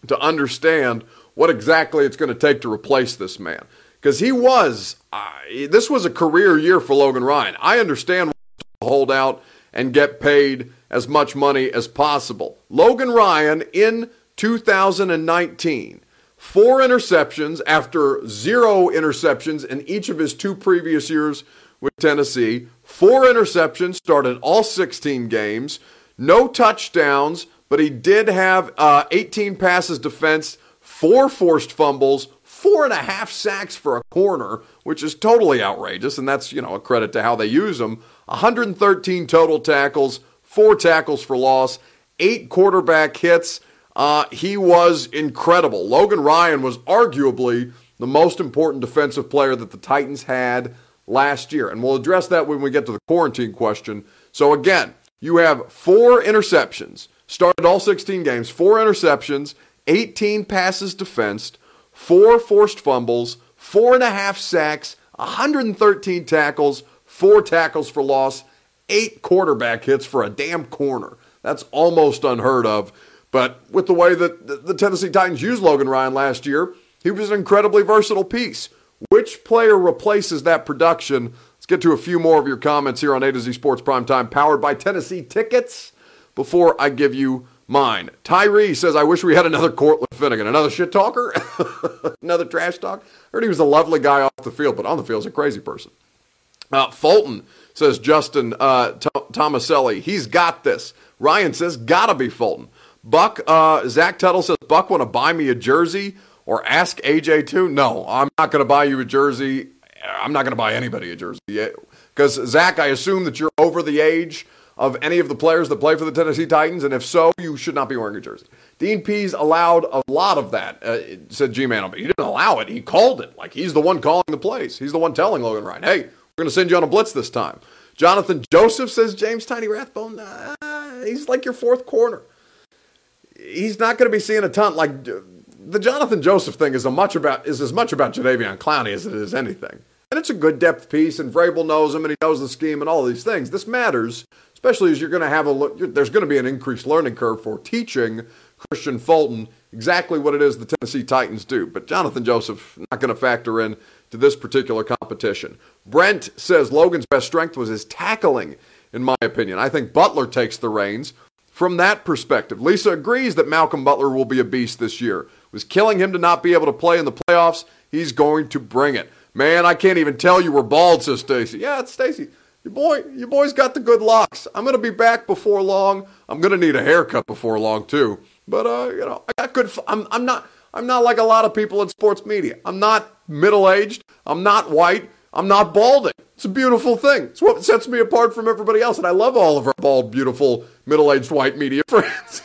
to understand what exactly it's going to take to replace this man. Because he was, this was a career year for Logan Ryan. I understand to hold out and get paid as much money as possible. Logan Ryan in 2019. Four interceptions after zero interceptions in each of his two previous years with Tennessee. Four interceptions, started all 16 games. No touchdowns, but he did have uh, 18 passes defensed, four forced fumbles, four and a half sacks for a corner, which is totally outrageous, and that's you know a credit to how they use him. 113 total tackles, four tackles for loss, eight quarterback hits. Uh, he was incredible. Logan Ryan was arguably the most important defensive player that the Titans had last year. And we'll address that when we get to the quarantine question. So, again, you have four interceptions, started all 16 games, four interceptions, 18 passes defensed, four forced fumbles, four and a half sacks, 113 tackles, four tackles for loss, eight quarterback hits for a damn corner. That's almost unheard of. But with the way that the Tennessee Titans used Logan Ryan last year, he was an incredibly versatile piece. Which player replaces that production? Let's get to a few more of your comments here on A to Z Sports Primetime, powered by Tennessee Tickets, before I give you mine. Tyree says, I wish we had another Cortland Finnegan, another shit talker, another trash talk. Heard he was a lovely guy off the field, but on the field, he's a crazy person. Uh, Fulton says, Justin uh, T- Tomaselli, he's got this. Ryan says, gotta be Fulton. Buck, uh, Zach Tuttle says, Buck want to buy me a jersey or ask AJ to? No, I'm not going to buy you a jersey. I'm not going to buy anybody a jersey. Because, Zach, I assume that you're over the age of any of the players that play for the Tennessee Titans, and if so, you should not be wearing a jersey. Dean Pees allowed a lot of that, uh, said G Man. But He didn't allow it, he called it. Like he's the one calling the plays. He's the one telling Logan Ryan, hey, we're going to send you on a blitz this time. Jonathan Joseph says James Tiny Rathbone, uh, he's like your fourth corner he's not going to be seeing a ton. Like the Jonathan Joseph thing is much about is as much about Jadeveon Clowney as it is anything. And it's a good depth piece, and Vrabel knows him, and he knows the scheme, and all these things. This matters, especially as you're going to have a look, there's going to be an increased learning curve for teaching Kristian Fulton exactly what it is the Tennessee Titans do. But Jonathan Joseph not going to factor in to this particular competition. Brent says Logan's best strength was his tackling, in my opinion. I think Butler takes the reins from that perspective. Lisa agrees that Malcolm Butler will be a beast this year. It was killing him to not be able to play in the playoffs. He's going to bring it. Man, I can't even tell you we're bald, says Stacy. Yeah, it's Stacy. Your boy, your boy's got the good locks. I'm gonna be back before long. I'm gonna need a haircut before long too. But uh, you know, I got good. I'm, I'm not. I'm not like a lot of people in sports media. I'm not middle aged. I'm not white. I'm not balding. It's a beautiful thing. It's what sets me apart from everybody else. And I love all of our bald, beautiful, middle aged white media friends.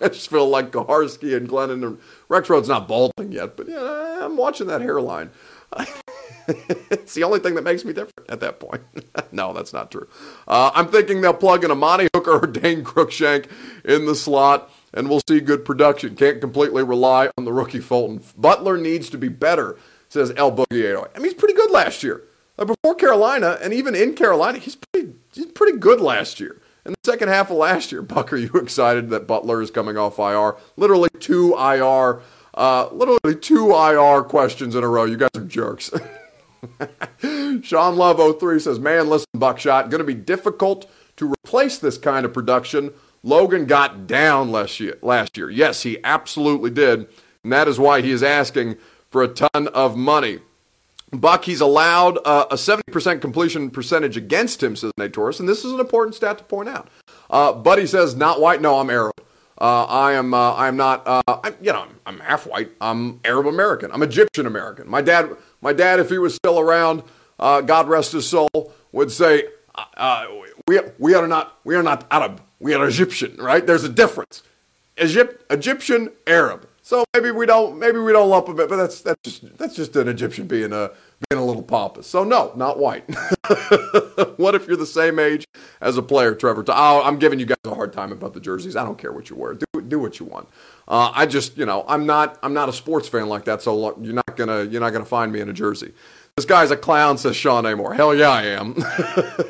I just feel like Kuharsky and Glennon and Rexrode's not balding yet, but yeah, I'm watching that hairline. it's the only thing that makes me different at that point. no, that's not true. Uh, I'm thinking they'll plug in a Amani Hooker or Dane Cruikshank in the slot, and we'll see good production. Can't completely rely on the rookie Fulton. Butler needs to be better, says El Boogie. I mean, he's pretty good last year. Uh, before Carolina, and even in Carolina, he's pretty, he's pretty good last year. In the second half of last year, Buck, are you excited that Butler is coming off IR? Literally two IR, uh, literally two IR questions in a row. You guys are jerks. Sean Love 03 says, Man, listen, Buckshot, going to be difficult to replace this kind of production. Logan got down last year. Yes, he absolutely did. And that is why he is asking for a ton of money. Buck, he's allowed uh, a 70% completion percentage against him, says Nate Torres, and this is an important stat to point out. Uh, Buddy says, not white. No, I'm Arab. Uh, I am. Uh, I am not. Uh, I'm, you know, I'm, I'm, half white. I'm Arab American. I'm Egyptian American. My dad. My dad, if he was still around, uh, God rest his soul, would say, "We we are not. We are not Arab. We are Egyptian. Right? There's a difference. Egypt, Egyptian, Arab. So maybe we don't maybe we don't lump them, but that's that's just that's just an Egyptian being a being a little pompous. So no, not white. what if you're the same age as a player, Trevor? Oh, I'm giving you guys a hard time about the jerseys. I don't care what you wear. Do do what you want. Uh, I just you know I'm not I'm not a sports fan like that. So you're not gonna you're not gonna find me in a jersey. This guy's a clown, says Sean Amore. Hell yeah, I am.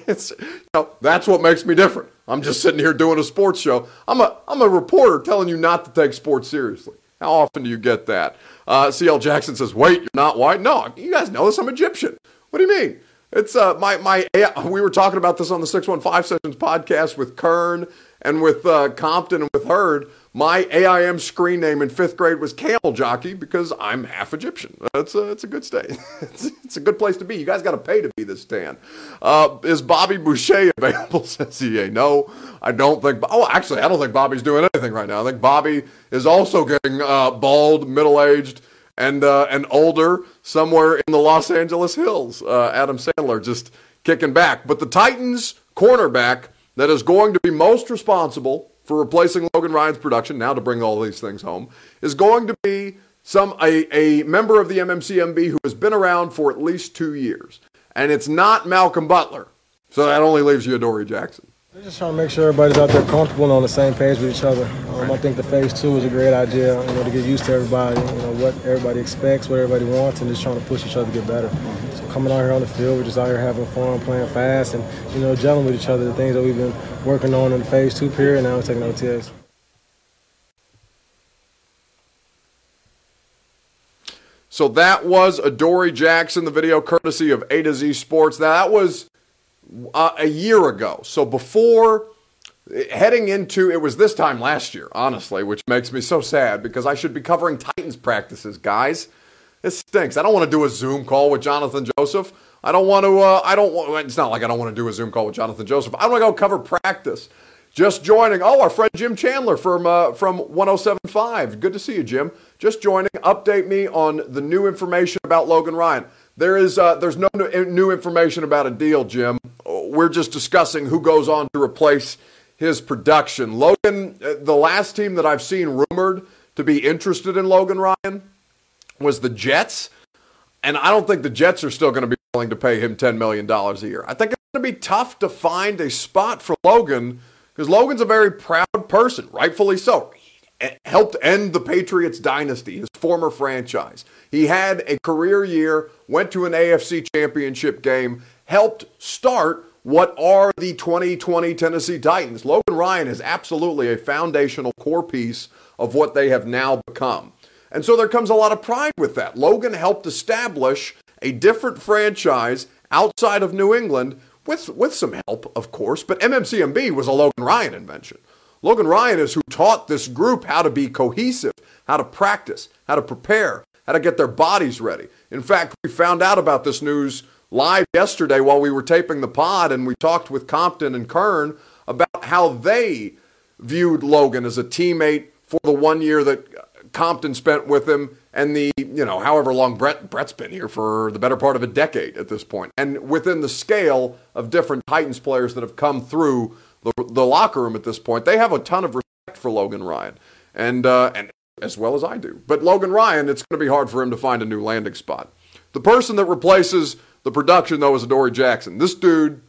it's, you know, that's what makes me different. I'm just sitting here doing a sports show. I'm a, I'm a reporter telling you not to take sports seriously. How often do you get that? Uh, CL Jackson says, "Wait, you're not white." No, you guys know this. I'm Egyptian. What do you mean? It's uh, my my. We were talking about this on the Six One Five Sessions podcast with Kern and with uh, Compton and with Hurd. My AIM screen name in fifth grade was Camel Jockey because I'm half Egyptian. That's a, it's a good state. it's, it's, a good place to be. You guys got to pay to be this tan. Uh, is Bobby Boucher available? Says EA. No, I don't think. Oh, actually, I don't think Bobby's doing anything right now. I think Bobby is also getting uh, bald, middle aged, and uh, and older somewhere in the Los Angeles hills. Uh, Adam Sandler just kicking back. But the Titans cornerback that is going to be most responsible for replacing Logan Ryan's production, now to bring all these things home, is going to be some a, a member of the MMCMB who has been around for at least two years. And it's not Malcolm Butler. So that only leaves you Dory Jackson. We're just trying to make sure everybody's out there comfortable and on the same page with each other. Um, I think the phase two is a great idea, you know, to get used to everybody, you know, what everybody expects, what everybody wants, and just trying to push each other to get better. Coming out here on the field, we're just out here having fun, playing fast, and, you know, gelling with each other, the things that we've been working on in phase two period, now we're taking OTAs. So that was Adoree Jackson, the video courtesy of A to Z Sports. Now that was uh, a year ago. So before heading into it was this time last year, honestly, which makes me so sad because I should be covering Titans practices, guys. This stinks. I don't want to do a Zoom call with Jonathan Joseph. I don't want to. Uh, I don't. Want, it's not like I don't want to do a Zoom call with Jonathan Joseph. I want to go cover practice. Just joining. Oh, our friend Jim Chandler from uh, from 107.5. Good to see you, Jim. Just joining. Update me on the new information about Logan Ryan. There is uh, there's no new information about a deal, Jim. We're just discussing who goes on to replace his production. Logan, uh, the last team that I've seen rumored to be interested in Logan Ryan was the Jets, and I don't think the Jets are still going to be willing to pay him $10 million a year. I think it's going to be tough to find a spot for Logan because Logan's a very proud person, rightfully so. He helped end the Patriots dynasty, his former franchise. He had a career year, went to an AFC championship game, helped start what are the 2020 Tennessee Titans. Logan Ryan is absolutely a foundational core piece of what they have now become. And so there comes a lot of pride with that. Logan helped establish a different franchise outside of New England with, with some help, of course, but MMCMB was a Logan Ryan invention. Logan Ryan is who taught this group how to be cohesive, how to practice, how to prepare, how to get their bodies ready. In fact, we found out about this news live yesterday while we were taping the pod, and we talked with Compton and Kern about how they viewed Logan as a teammate for the one year that Compton spent with him and the, you know, however long Brett, Brett's been here for the better part of a decade at this point. And within the scale of different Titans players that have come through the, the locker room at this point, they have a ton of respect for Logan Ryan. And, uh, and as well as I do. But Logan Ryan, it's going to be hard for him to find a new landing spot. The person that replaces the production, though, is Adoree Jackson. This dude,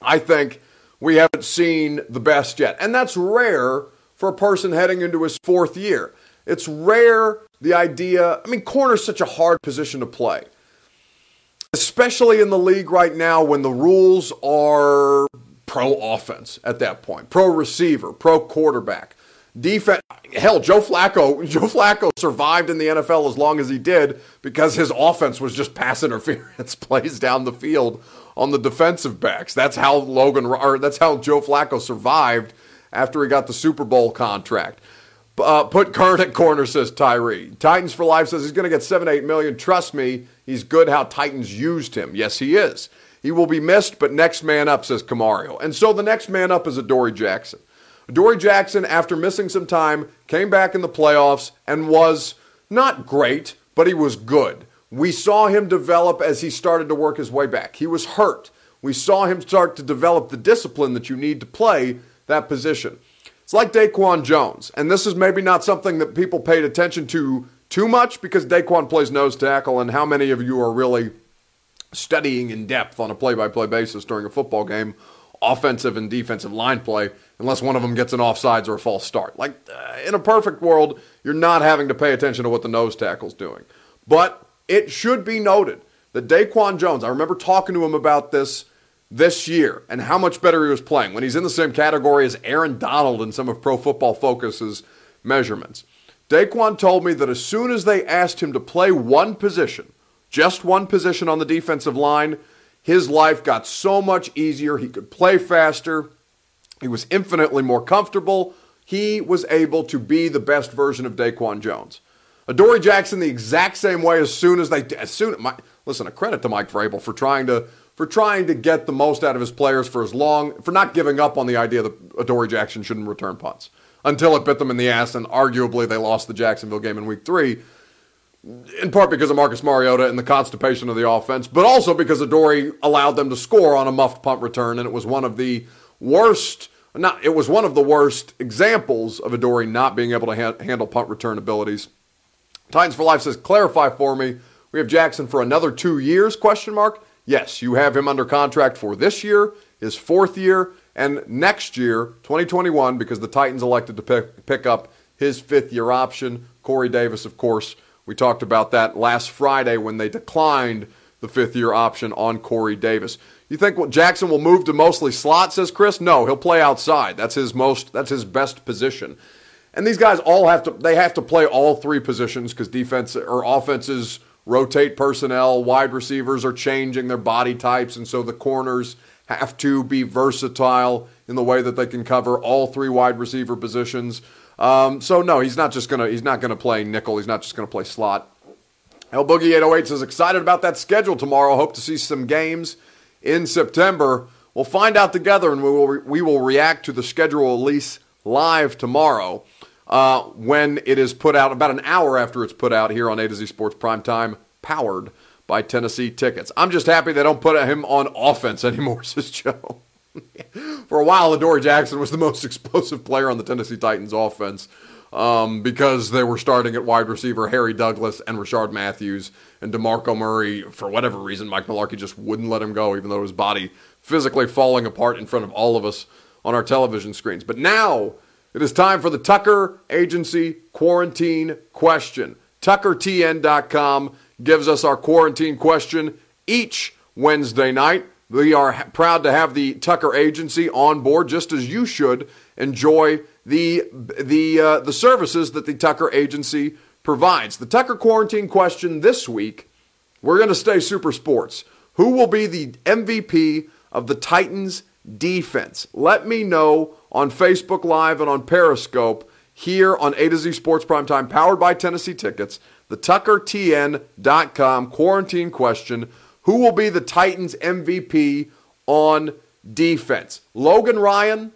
I think we haven't seen the best yet. And that's rare for a person heading into his fourth year. It's rare the idea. I mean, corner's such a hard position to play, especially in the league right now when the rules are pro offense at that point, pro receiver, pro quarterback. Defense, hell, Joe Flacco, Joe Flacco survived in the NFL as long as he did because his offense was just pass interference plays down the field on the defensive backs. That's how Logan, or that's how Joe Flacco survived after he got the Super Bowl contract. Uh, put Kern at corner, says Tyree. Titans for Life says he's going to get seven, eight million. Trust me, he's good how Titans used him. Yes, he is. He will be missed, but next man up, says Camario. And so the next man up is Adoree Jackson. Adoree Jackson, after missing some time, came back in the playoffs and was not great, but he was good. We saw him develop as he started to work his way back. He was hurt. We saw him start to develop the discipline that you need to play that position. It's like Daquan Jones, and this is maybe not something that people paid attention to too much because Daquan plays nose tackle, and how many of you are really studying in depth on a play by play basis during a football game, offensive and defensive line play, unless one of them gets an offsides or a false start. Like uh, in a perfect world, you're not having to pay attention to what the nose tackle's doing. But it should be noted that Daquan Jones, I remember talking to him about this this year and how much better he was playing when he's in the same category as Aaron Donald in some of Pro Football Focus's measurements. Daquan told me that as soon as they asked him to play one position, just one position on the defensive line, his life got so much easier. He could play faster. He was infinitely more comfortable. He was able to be the best version of Daquan Jones. Adoree Jackson the exact same way as soon as they as soon my, listen a credit to Mike Vrabel for trying to for trying to get the most out of his players for as long, for not giving up on the idea that Adoree Jackson shouldn't return punts until it bit them in the ass, and arguably they lost the Jacksonville game in week three, in part because of Marcus Mariota and the constipation of the offense, but also because Adoree allowed them to score on a muffed punt return, and it was one of the worst. Not, it was one of the worst examples of Adoree not being able to ha- handle punt return abilities. Titans for Life says, clarify for me. We have Jackson for another two years? Question mark. Yes, you have him under contract for this year, his fourth year, and next year, 2021, because the Titans elected to pick, pick up his fifth year option. Corey Davis, of course, we talked about that last Friday when they declined the fifth year option on Corey Davis. You think Jackson will move to mostly slot, says Chris? No, he'll play outside. That's his most that's his best position. And these guys all have to they have to play all three positions because defense or offenses rotate personnel. Wide receivers are changing their body types, and so the corners have to be versatile in the way that they can cover all three wide receiver positions. Um, so no, he's not just gonna he's not gonna play nickel. He's not just gonna play slot. El Boogie 808 says excited about that schedule tomorrow. Hope to see some games in September. We'll find out together, and we will re- we will react to the schedule release live tomorrow uh, when it is put out about an hour after it's put out here on A to Z Sports Prime Time, powered by Tennessee Tickets. I'm just happy they don't put him on offense anymore, says Joe. For a while, Adoree Jackson was the most explosive player on the Tennessee Titans offense um, because they were starting at wide receiver Harry Douglas and Rishard Matthews and DeMarco Murray. For whatever reason, Mike Mularkey just wouldn't let him go, even though his body physically falling apart in front of all of us on our television screens. But now it is time for the Tucker Agency Quarantine Question. TuckerTN.com gives us our quarantine question each Wednesday night. We are proud to have the Tucker Agency on board, just as you should enjoy the the uh, the services that the Tucker Agency provides. The Tucker Quarantine question this week, we're going to stay super sports. Who will be the MVP of the Titans defense? Let me know on Facebook Live and on Periscope here on A to Z Sports Primetime, powered by Tennessee Tickets. The TuckerTN.com quarantine question Who will be the Titans MVP on defense? Logan Ryan.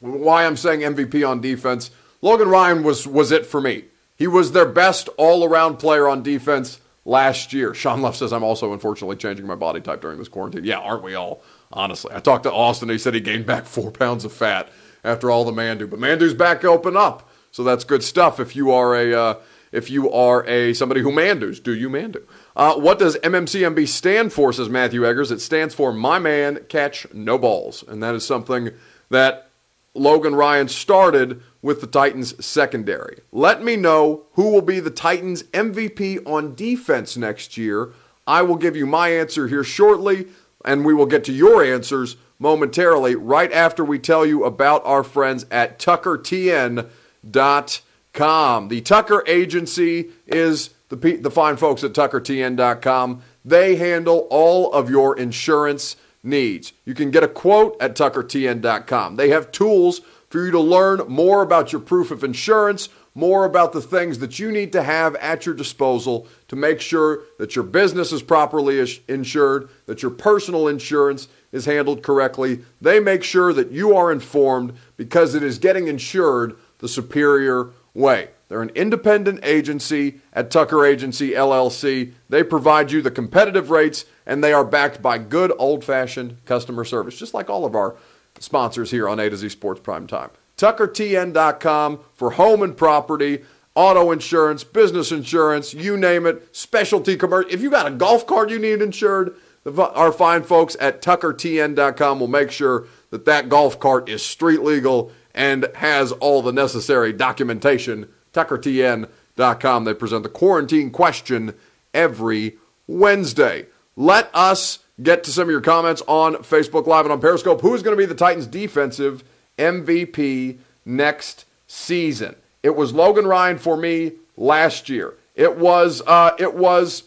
Why I'm saying MVP on defense. Logan Ryan was, was it for me. He was their best all around player on defense last year. Sean Love says, I'm also unfortunately changing my body type during this quarantine. Yeah, aren't we all? Honestly. I talked to Austin. He said he gained back four pounds of fat after all the Mandu. But Mandu's back open up. So that's good stuff if you are a. Uh, if you are a somebody who mandus, do you mandu? Uh, what does MMCMB stand for? Says Matthew Eggers. It stands for My Man Catch No Balls, and that is something that Logan Ryan started with the Titans secondary. Let me know who will be the Titans MVP on defense next year. I will give you my answer here shortly, and we will get to your answers momentarily right after we tell you about our friends at TuckerTN.com. The Tucker Agency is the, the fine folks at TuckerTN.com. They handle all of your insurance needs. You can get a quote at TuckerTN.com. They have tools for you to learn more about your proof of insurance, more about the things that you need to have at your disposal to make sure that your business is properly insured, that your personal insurance is handled correctly. They make sure that you are informed because it is getting insured the superior way. They're an independent agency at Tucker Agency LLC. They provide you the competitive rates and they are backed by good old fashioned customer service, just like all of our sponsors here on A to Z Sports Prime Time. TuckerTN.com for home and property, auto insurance, business insurance, you name it, specialty commercial. If you got a golf cart you need insured, our fine folks at TuckerTN.com will make sure that that golf cart is street legal and has all the necessary documentation. TuckerTN.com. They present the quarantine question every Wednesday. Let us get to some of your comments on Facebook Live and on Periscope. Who is going to be the Titans' defensive MVP next season? It was Logan Ryan for me last year. It was uh, it was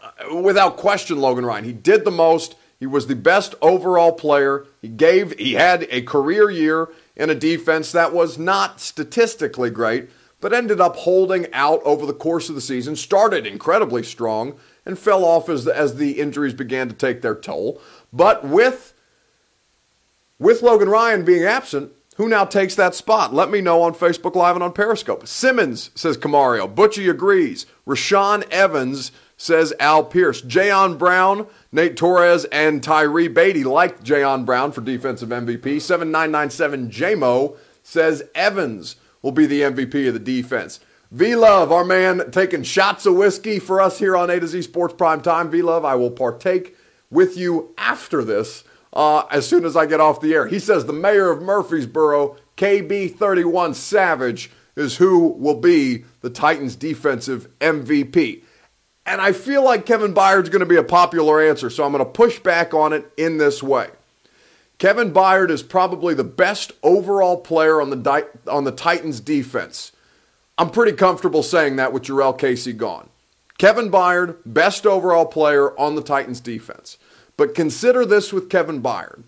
uh, without question Logan Ryan. He did the most. He was the best overall player. He gave he had a career year in a defense that was not statistically great, but ended up holding out over the course of the season. Started incredibly strong and fell off as the, as the injuries began to take their toll. But with with Logan Ryan being absent, who now takes that spot? Let me know on Facebook Live and on Periscope. Simmons says Camario. Butchie agrees. Rashaan Evans says Al Pierce. Jayon Brown, Nate Torres, and Tyree Beatty like Jayon Brown for defensive MVP. 7997 JMO says Evans will be the MVP of the defense. V Love, our man, taking shots of whiskey for us here on A to Z Sports Prime Time. V Love, I will partake with you after this uh, as soon as I get off the air. He says the mayor of Murfreesboro, KB31 Savage, is who will be the Titans' defensive MVP. And I feel like Kevin Byard's going to be a popular answer, so I'm going to push back on it in this way. Kevin Byard is probably the best overall player on the, on the Titans' defense. I'm pretty comfortable saying that with Jurrell Casey gone. Kevin Byard, best overall player on the Titans defense. But consider this with Kevin Byard.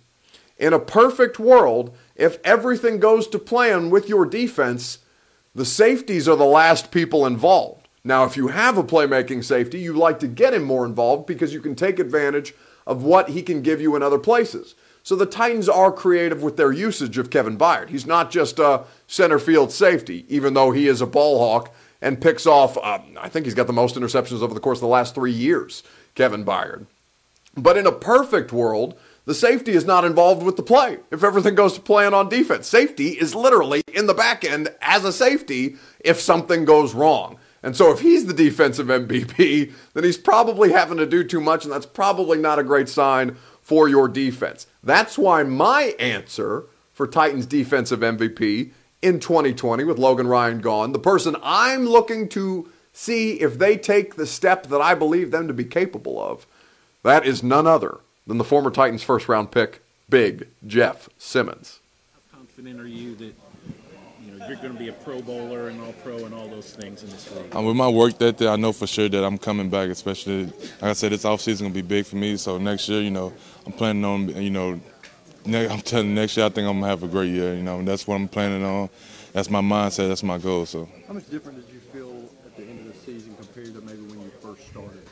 In a perfect world, if everything goes to plan with your defense, the safeties are the last people involved. Now, if you have a playmaking safety, you like to get him more involved because you can take advantage of what he can give you in other places. So the Titans are creative with their usage of Kevin Byard. He's not just a center field safety, even though he is a ball hawk and picks off, uh, I think he's got the most interceptions over the course of the last three years, Kevin Byard. But in a perfect world, the safety is not involved with the play if everything goes to plan on defense. Safety is literally in the back end as a safety if something goes wrong. And so if he's the defensive MVP, then he's probably having to do too much, and that's probably not a great sign for your defense. That's why my answer for Titans defensive MVP in 2020 with Logan Ryan gone, the person I'm looking to see if they take the step that I believe them to be capable of, that is none other than the former Titans first round pick, Big Jeff Simmons. How confident are you that you know, you're going to be a Pro Bowler and All Pro and all those things in this league? Um, with my work that I know for sure that I'm coming back. Especially, like I said, this offseason is going to be big for me. So next year, you know, I'm planning on, you know, I'm telling you, next year I think I'm gonna have a great year. You know, and that's what I'm planning on. That's my mindset. That's my goal. So. How much different did you feel at the end of the season compared to maybe when you first started?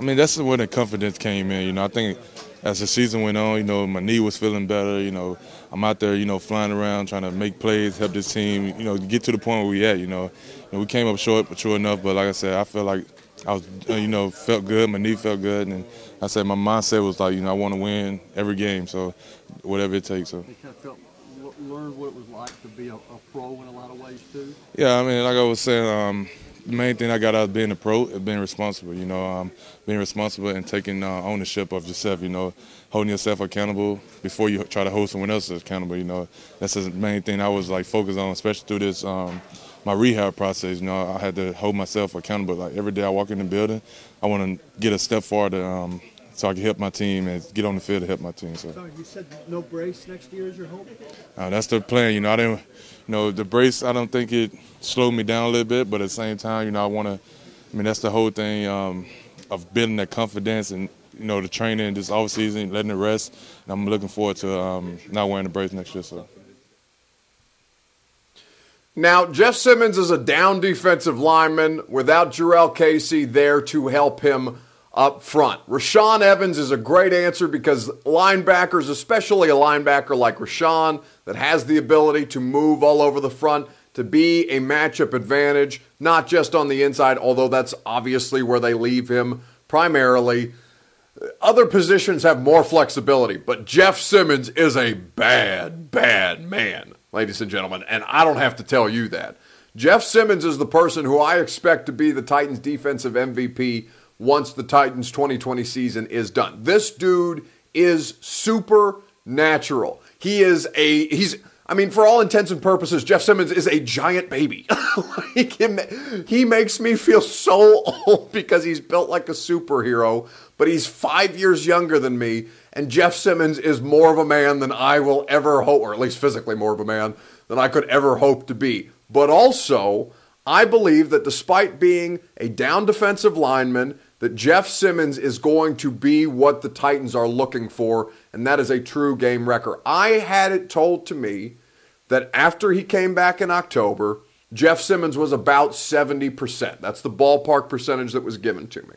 I mean, that's where the confidence came in. You know, I think as the season went on, you know, my knee was feeling better. You know, I'm out there, you know, flying around trying to make plays, help this team, you know, get to the point where we at. You know, you know we came up short, but true enough. But like I said, I felt like I was, uh, you know, felt good. My knee felt good, and I said my mindset was like, you know, I want to win every game, so whatever it takes. So. Learned what it was like to be a, a pro in a lot of ways too. Yeah, I mean, like I was saying, um, the main thing I got out of being a pro is being responsible. You know, um, being responsible and taking uh, ownership of yourself. You know, holding yourself accountable before you try to hold someone else accountable. You know, that's the main thing I was like focused on, especially through this. Um, my rehab process. You know, I had to hold myself accountable. Like every day I walk in the building, I want to get a step farther um, so I can help my team and get on the field to help my team. So, so you said no brace next year is your hope. Uh, that's the plan. You know, I didn't. You know, the brace. I don't think it slowed me down a little bit, but at the same time, you know, I want to. I mean, that's the whole thing um, of building that confidence and you know the training this off season, letting it rest. And I'm looking forward to um, not wearing the brace next year. So. Now, Jeff Simmons is a down defensive lineman without Jurrell Casey there to help him up front. Rashaan Evans is a great answer because linebackers, especially a linebacker like Rashaan that has the ability to move all over the front, to be a matchup advantage, not just on the inside, although that's obviously where they leave him primarily. Other positions have more flexibility, but Jeff Simmons is a bad, bad man ladies and gentlemen, and I don't have to tell you that. Jeff Simmons is the person who I expect to be the Titans defensive MVP once the Titans 2020 season is done. This dude is supernatural. He is a he's I mean, for all intents and purposes, Jeff Simmons is a giant baby. like him, he makes me feel so old because he's built like a superhero, but he's five years younger than me, and Jeff Simmons is more of a man than I will ever hope, or at least physically more of a man than I could ever hope to be. But also, I believe that despite being a down defensive lineman, that Jeff Simmons is going to be what the Titans are looking for, and that is a true game wrecker. I had it told to me that after he came back in October, Jeff Simmons was about 70%. That's the ballpark percentage that was given to me.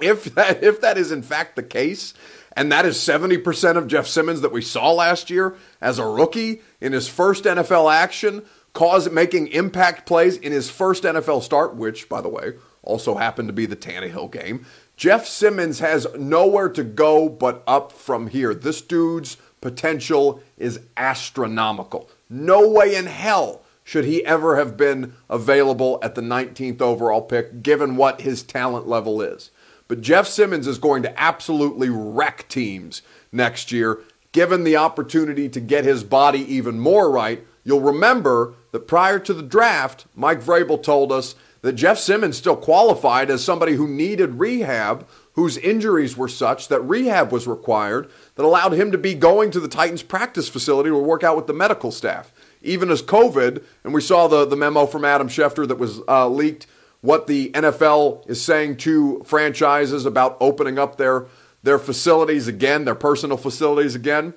If that, if that is in fact the case, and that is 70% of Jeff Simmons that we saw last year as a rookie in his first NFL action, cause making impact plays in his first NFL start, which, by the way, also happened to be the Tannehill game. Jeff Simmons has nowhere to go but up from here. This dude's potential is astronomical. No way in hell should he ever have been available at the 19th overall pick, given what his talent level is. But Jeff Simmons is going to absolutely wreck teams next year, given the opportunity to get his body even more right. You'll remember that prior to the draft, Mike Vrabel told us that Jeff Simmons still qualified as somebody who needed rehab, whose injuries were such that rehab was required, that allowed him to be going to the Titans practice facility to work out with the medical staff. Even as COVID, and we saw the, the memo from Adam Schefter that was uh, leaked what the NFL is saying to franchises about opening up their their facilities again, their personal facilities again.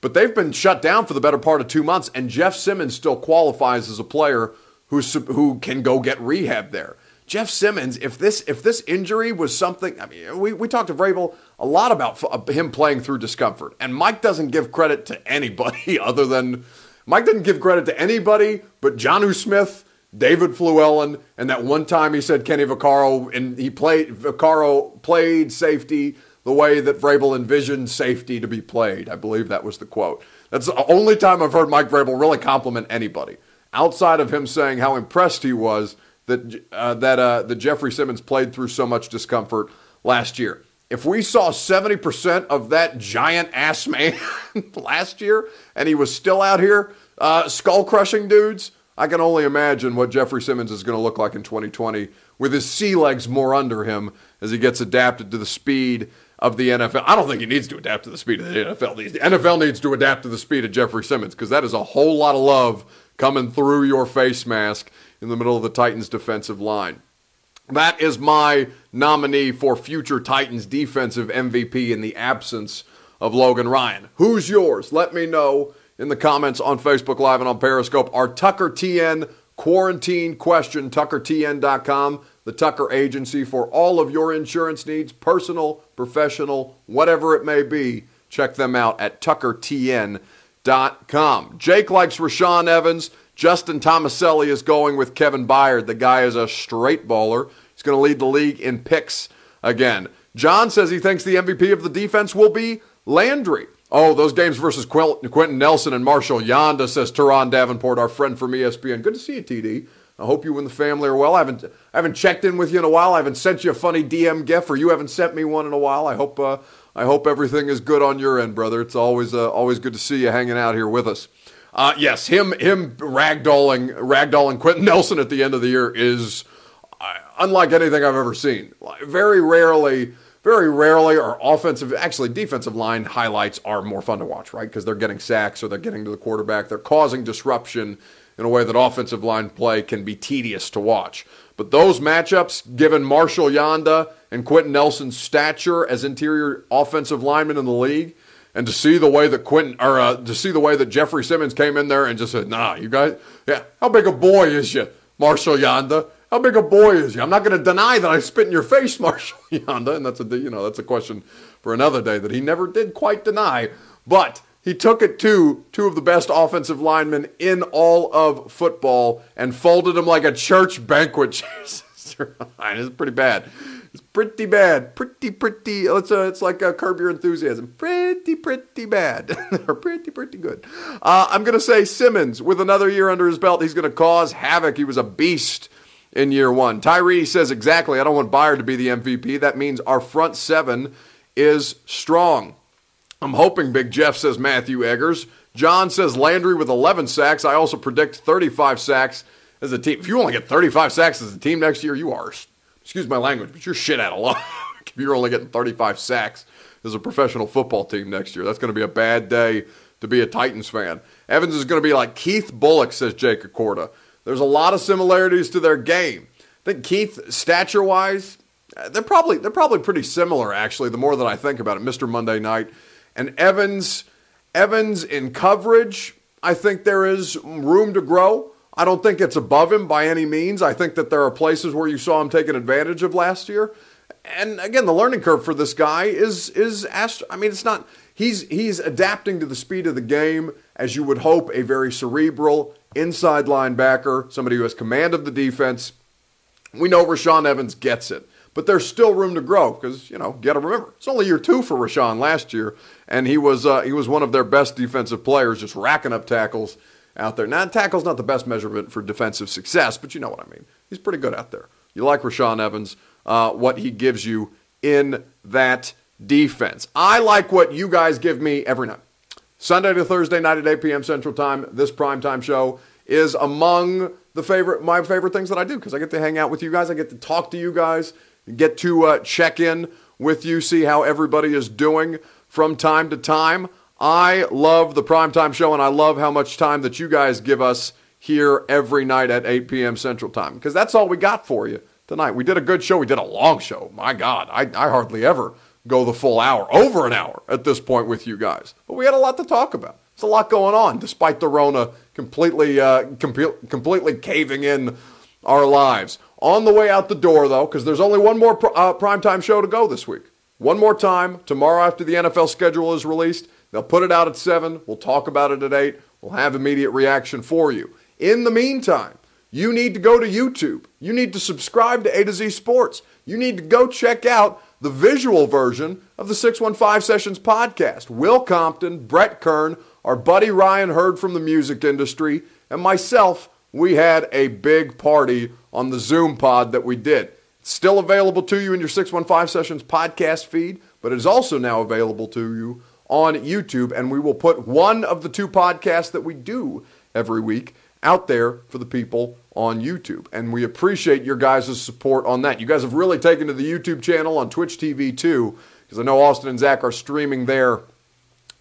But they've been shut down for the better part of two months, and Jeff Simmons still qualifies as a player who's, who can go get rehab there. Jeff Simmons, if this if this injury was something, I mean, we, we talked to Vrabel a lot about uh, him playing through discomfort, and Mike doesn't give credit to anybody other than Mike didn't give credit to anybody but Jonnu Smith David Fluellen, and that one time he said Kenny Vaccaro, and he played Vaccaro played safety the way that Vrabel envisioned safety to be played. I believe that was the quote. That's the only time I've heard Mike Vrabel really compliment anybody outside of him saying how impressed he was that uh, that uh, that Jeffery Simmons played through so much discomfort last year. If we saw 70% of that giant ass man last year and he was still out here uh, skull crushing dudes, I can only imagine what Jeffery Simmons is going to look like in 2020 with his sea legs more under him as he gets adapted to the speed of the NFL. I don't think he needs to adapt to the speed of the NFL. The NFL needs to adapt to the speed of Jeffery Simmons because that is a whole lot of love coming through your face mask in the middle of the Titans defensive line. That is my nominee for future Titans defensive MVP in the absence of Logan Ryan. Who's yours? Let me know in the comments on Facebook Live and on Periscope. Our Tucker TN quarantine question, tuckertn.com. the Tucker Agency for all of your insurance needs, personal, professional, whatever it may be. Check them out at tuckertn.com. Jake likes Rashaan Evans. Justin Tomaselli is going with Kevin Byard. The guy is a straight bowler. He's going to lead the league in picks again. John says he thinks the MVP of the defense will be Landry. Oh, those games versus Quenton Nelson and Marshall Yanda, says Turron Davenport, our friend from ESPN. Good to see you, TD. I hope you and the family are well. I haven't, I haven't checked in with you in a while. I haven't sent you a funny DM gif, or you haven't sent me one in a while. I hope, uh, I hope everything is good on your end, brother. It's always, uh, always good to see you hanging out here with us. Uh, yes, him, him ragdolling, ragdolling Quenton Nelson at the end of the year is uh, unlike anything I've ever seen. Very rarely very rarely are offensive, actually defensive line highlights are more fun to watch, right? Because they're getting sacks or they're getting to the quarterback. They're causing disruption in a way that offensive line play can be tedious to watch. But those matchups, given Marshall Yanda and Quenton Nelson's stature as interior offensive linemen in the league, and to see the way that Quenton or uh, to see the way that Jeffery Simmons came in there and just said, "Nah, you guys, yeah, how big a boy is you, Marshall Yanda? How big a boy is you? I'm not going to deny that I spit in your face, Marshall Yanda, and that's a you know that's a question for another day that he never did quite deny. But he took it to two of the best offensive linemen in all of football and folded them like a church banquet. it's pretty bad. It's pretty bad. Pretty, pretty. It's, a, it's like curb your enthusiasm. Pretty, pretty bad. or pretty, pretty good. Uh, I'm going to say Simmons, with another year under his belt, he's going to cause havoc. He was a beast in year one. Tyree says exactly, I don't want Byard to be the MVP. That means our front seven is strong. I'm hoping Big Jeff says Matthew Eggers. John says Landry with 11 sacks. I also predict 35 sacks as a team. If you only get 35 sacks as a team next year, you are, excuse my language, but you're shit out of luck. if you're only getting 35 sacks as a professional football team next year, that's going to be a bad day to be a Titans fan. Evans is going to be like Keith Bulluck, says Jake Accorda. There's a lot of similarities to their game. I think Keith, stature wise, uh, they're probably they're probably pretty similar actually. The more that I think about it, Mr. Monday Night and Evans, Evans in coverage, I think there is room to grow. I don't think it's above him by any means. I think that there are places where you saw him taking advantage of last year. And again, the learning curve for this guy is is ast- I mean, it's not he's he's adapting to the speed of the game as you would hope a very cerebral inside linebacker, somebody who has command of the defense. We know Rashaan Evans gets it, but there's still room to grow because you know, got to remember it's only year two for Rashaan last year, and he was uh, he was one of their best defensive players, just racking up tackles out there. Now, tackle's not the best measurement for defensive success, but you know what I mean. He's pretty good out there. You like Rashaan Evans, uh, what he gives you in that defense. I like what you guys give me every night. Sunday to Thursday night at 8 p.m. Central Time. This primetime show is among the favorite my favorite things that I do because I get to hang out with you guys. I get to talk to you guys, get to uh, check in with you, see how everybody is doing from time to time. I love the primetime show and I love how much time that you guys give us here every night at 8 p.m. Central Time because that's all we got for you tonight. We did a good show. We did a long show. My God, I, I hardly ever go the full hour, over an hour at this point with you guys. But we had a lot to talk about. It's a lot going on, despite the Rona completely, uh, com- completely caving in our lives. On the way out the door, though, because there's only one more pr- uh, primetime show to go this week. One more time, tomorrow after the NFL schedule is released, they'll put it out at 7. We'll talk about it at 8. We'll have immediate reaction for you. In the meantime, you need to go to YouTube. You need to subscribe to A to Z Sports. You need to go check out the visual version of the 615 Sessions podcast. Will Compton, Brett Kern, our buddy Ryan Heard from the music industry, and myself, we had a big party on the Zoom pod that we did. Still available to you in your 615 Sessions podcast feed, but it is also now available to you on YouTube, and we will put one of the two podcasts that we do every week out there for the people on YouTube. And we appreciate your guys' support on that. You guys have really taken to the YouTube channel on Twitch TV too, because I know Austin and Zach are streaming their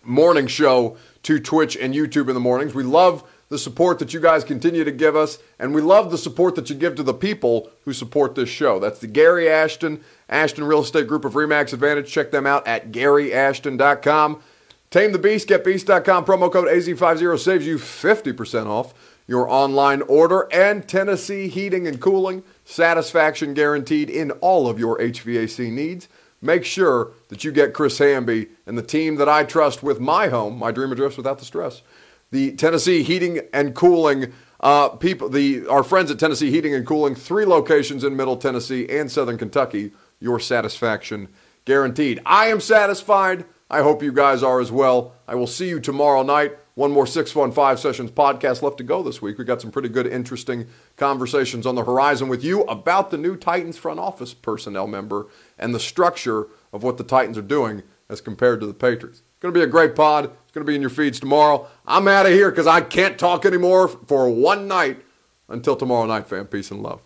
morning show to Twitch and YouTube in the mornings. We love the support that you guys continue to give us, and we love the support that you give to the people who support this show. That's the Gary Ashton, Ashton Real Estate Group of Remax Advantage. Check them out at GaryAshton.com. Tame the Beast, getbeast.com. Promo code AZ50 saves you 50% off your online order, and Tennessee Heating and Cooling. satisfaction guaranteed in all of your HVAC needs. Make sure that you get Chris Hamby and the team that I trust with my home, my dream address without the stress. The Tennessee Heating and Cooling uh, people, the our friends at Tennessee Heating and Cooling, three locations in Middle Tennessee and Southern Kentucky. Your satisfaction guaranteed. I am satisfied. I hope you guys are as well. I will see you tomorrow night. One more 615 Sessions podcast left to go this week. We got some pretty good, interesting conversations on the horizon with you about the new Titans front office personnel member and the structure of what the Titans are doing as compared to the Patriots. Going to be a great pod. It's going to be in your feeds tomorrow. I'm out of here because I can't talk anymore for one night. Until tomorrow night, fam. Peace and love.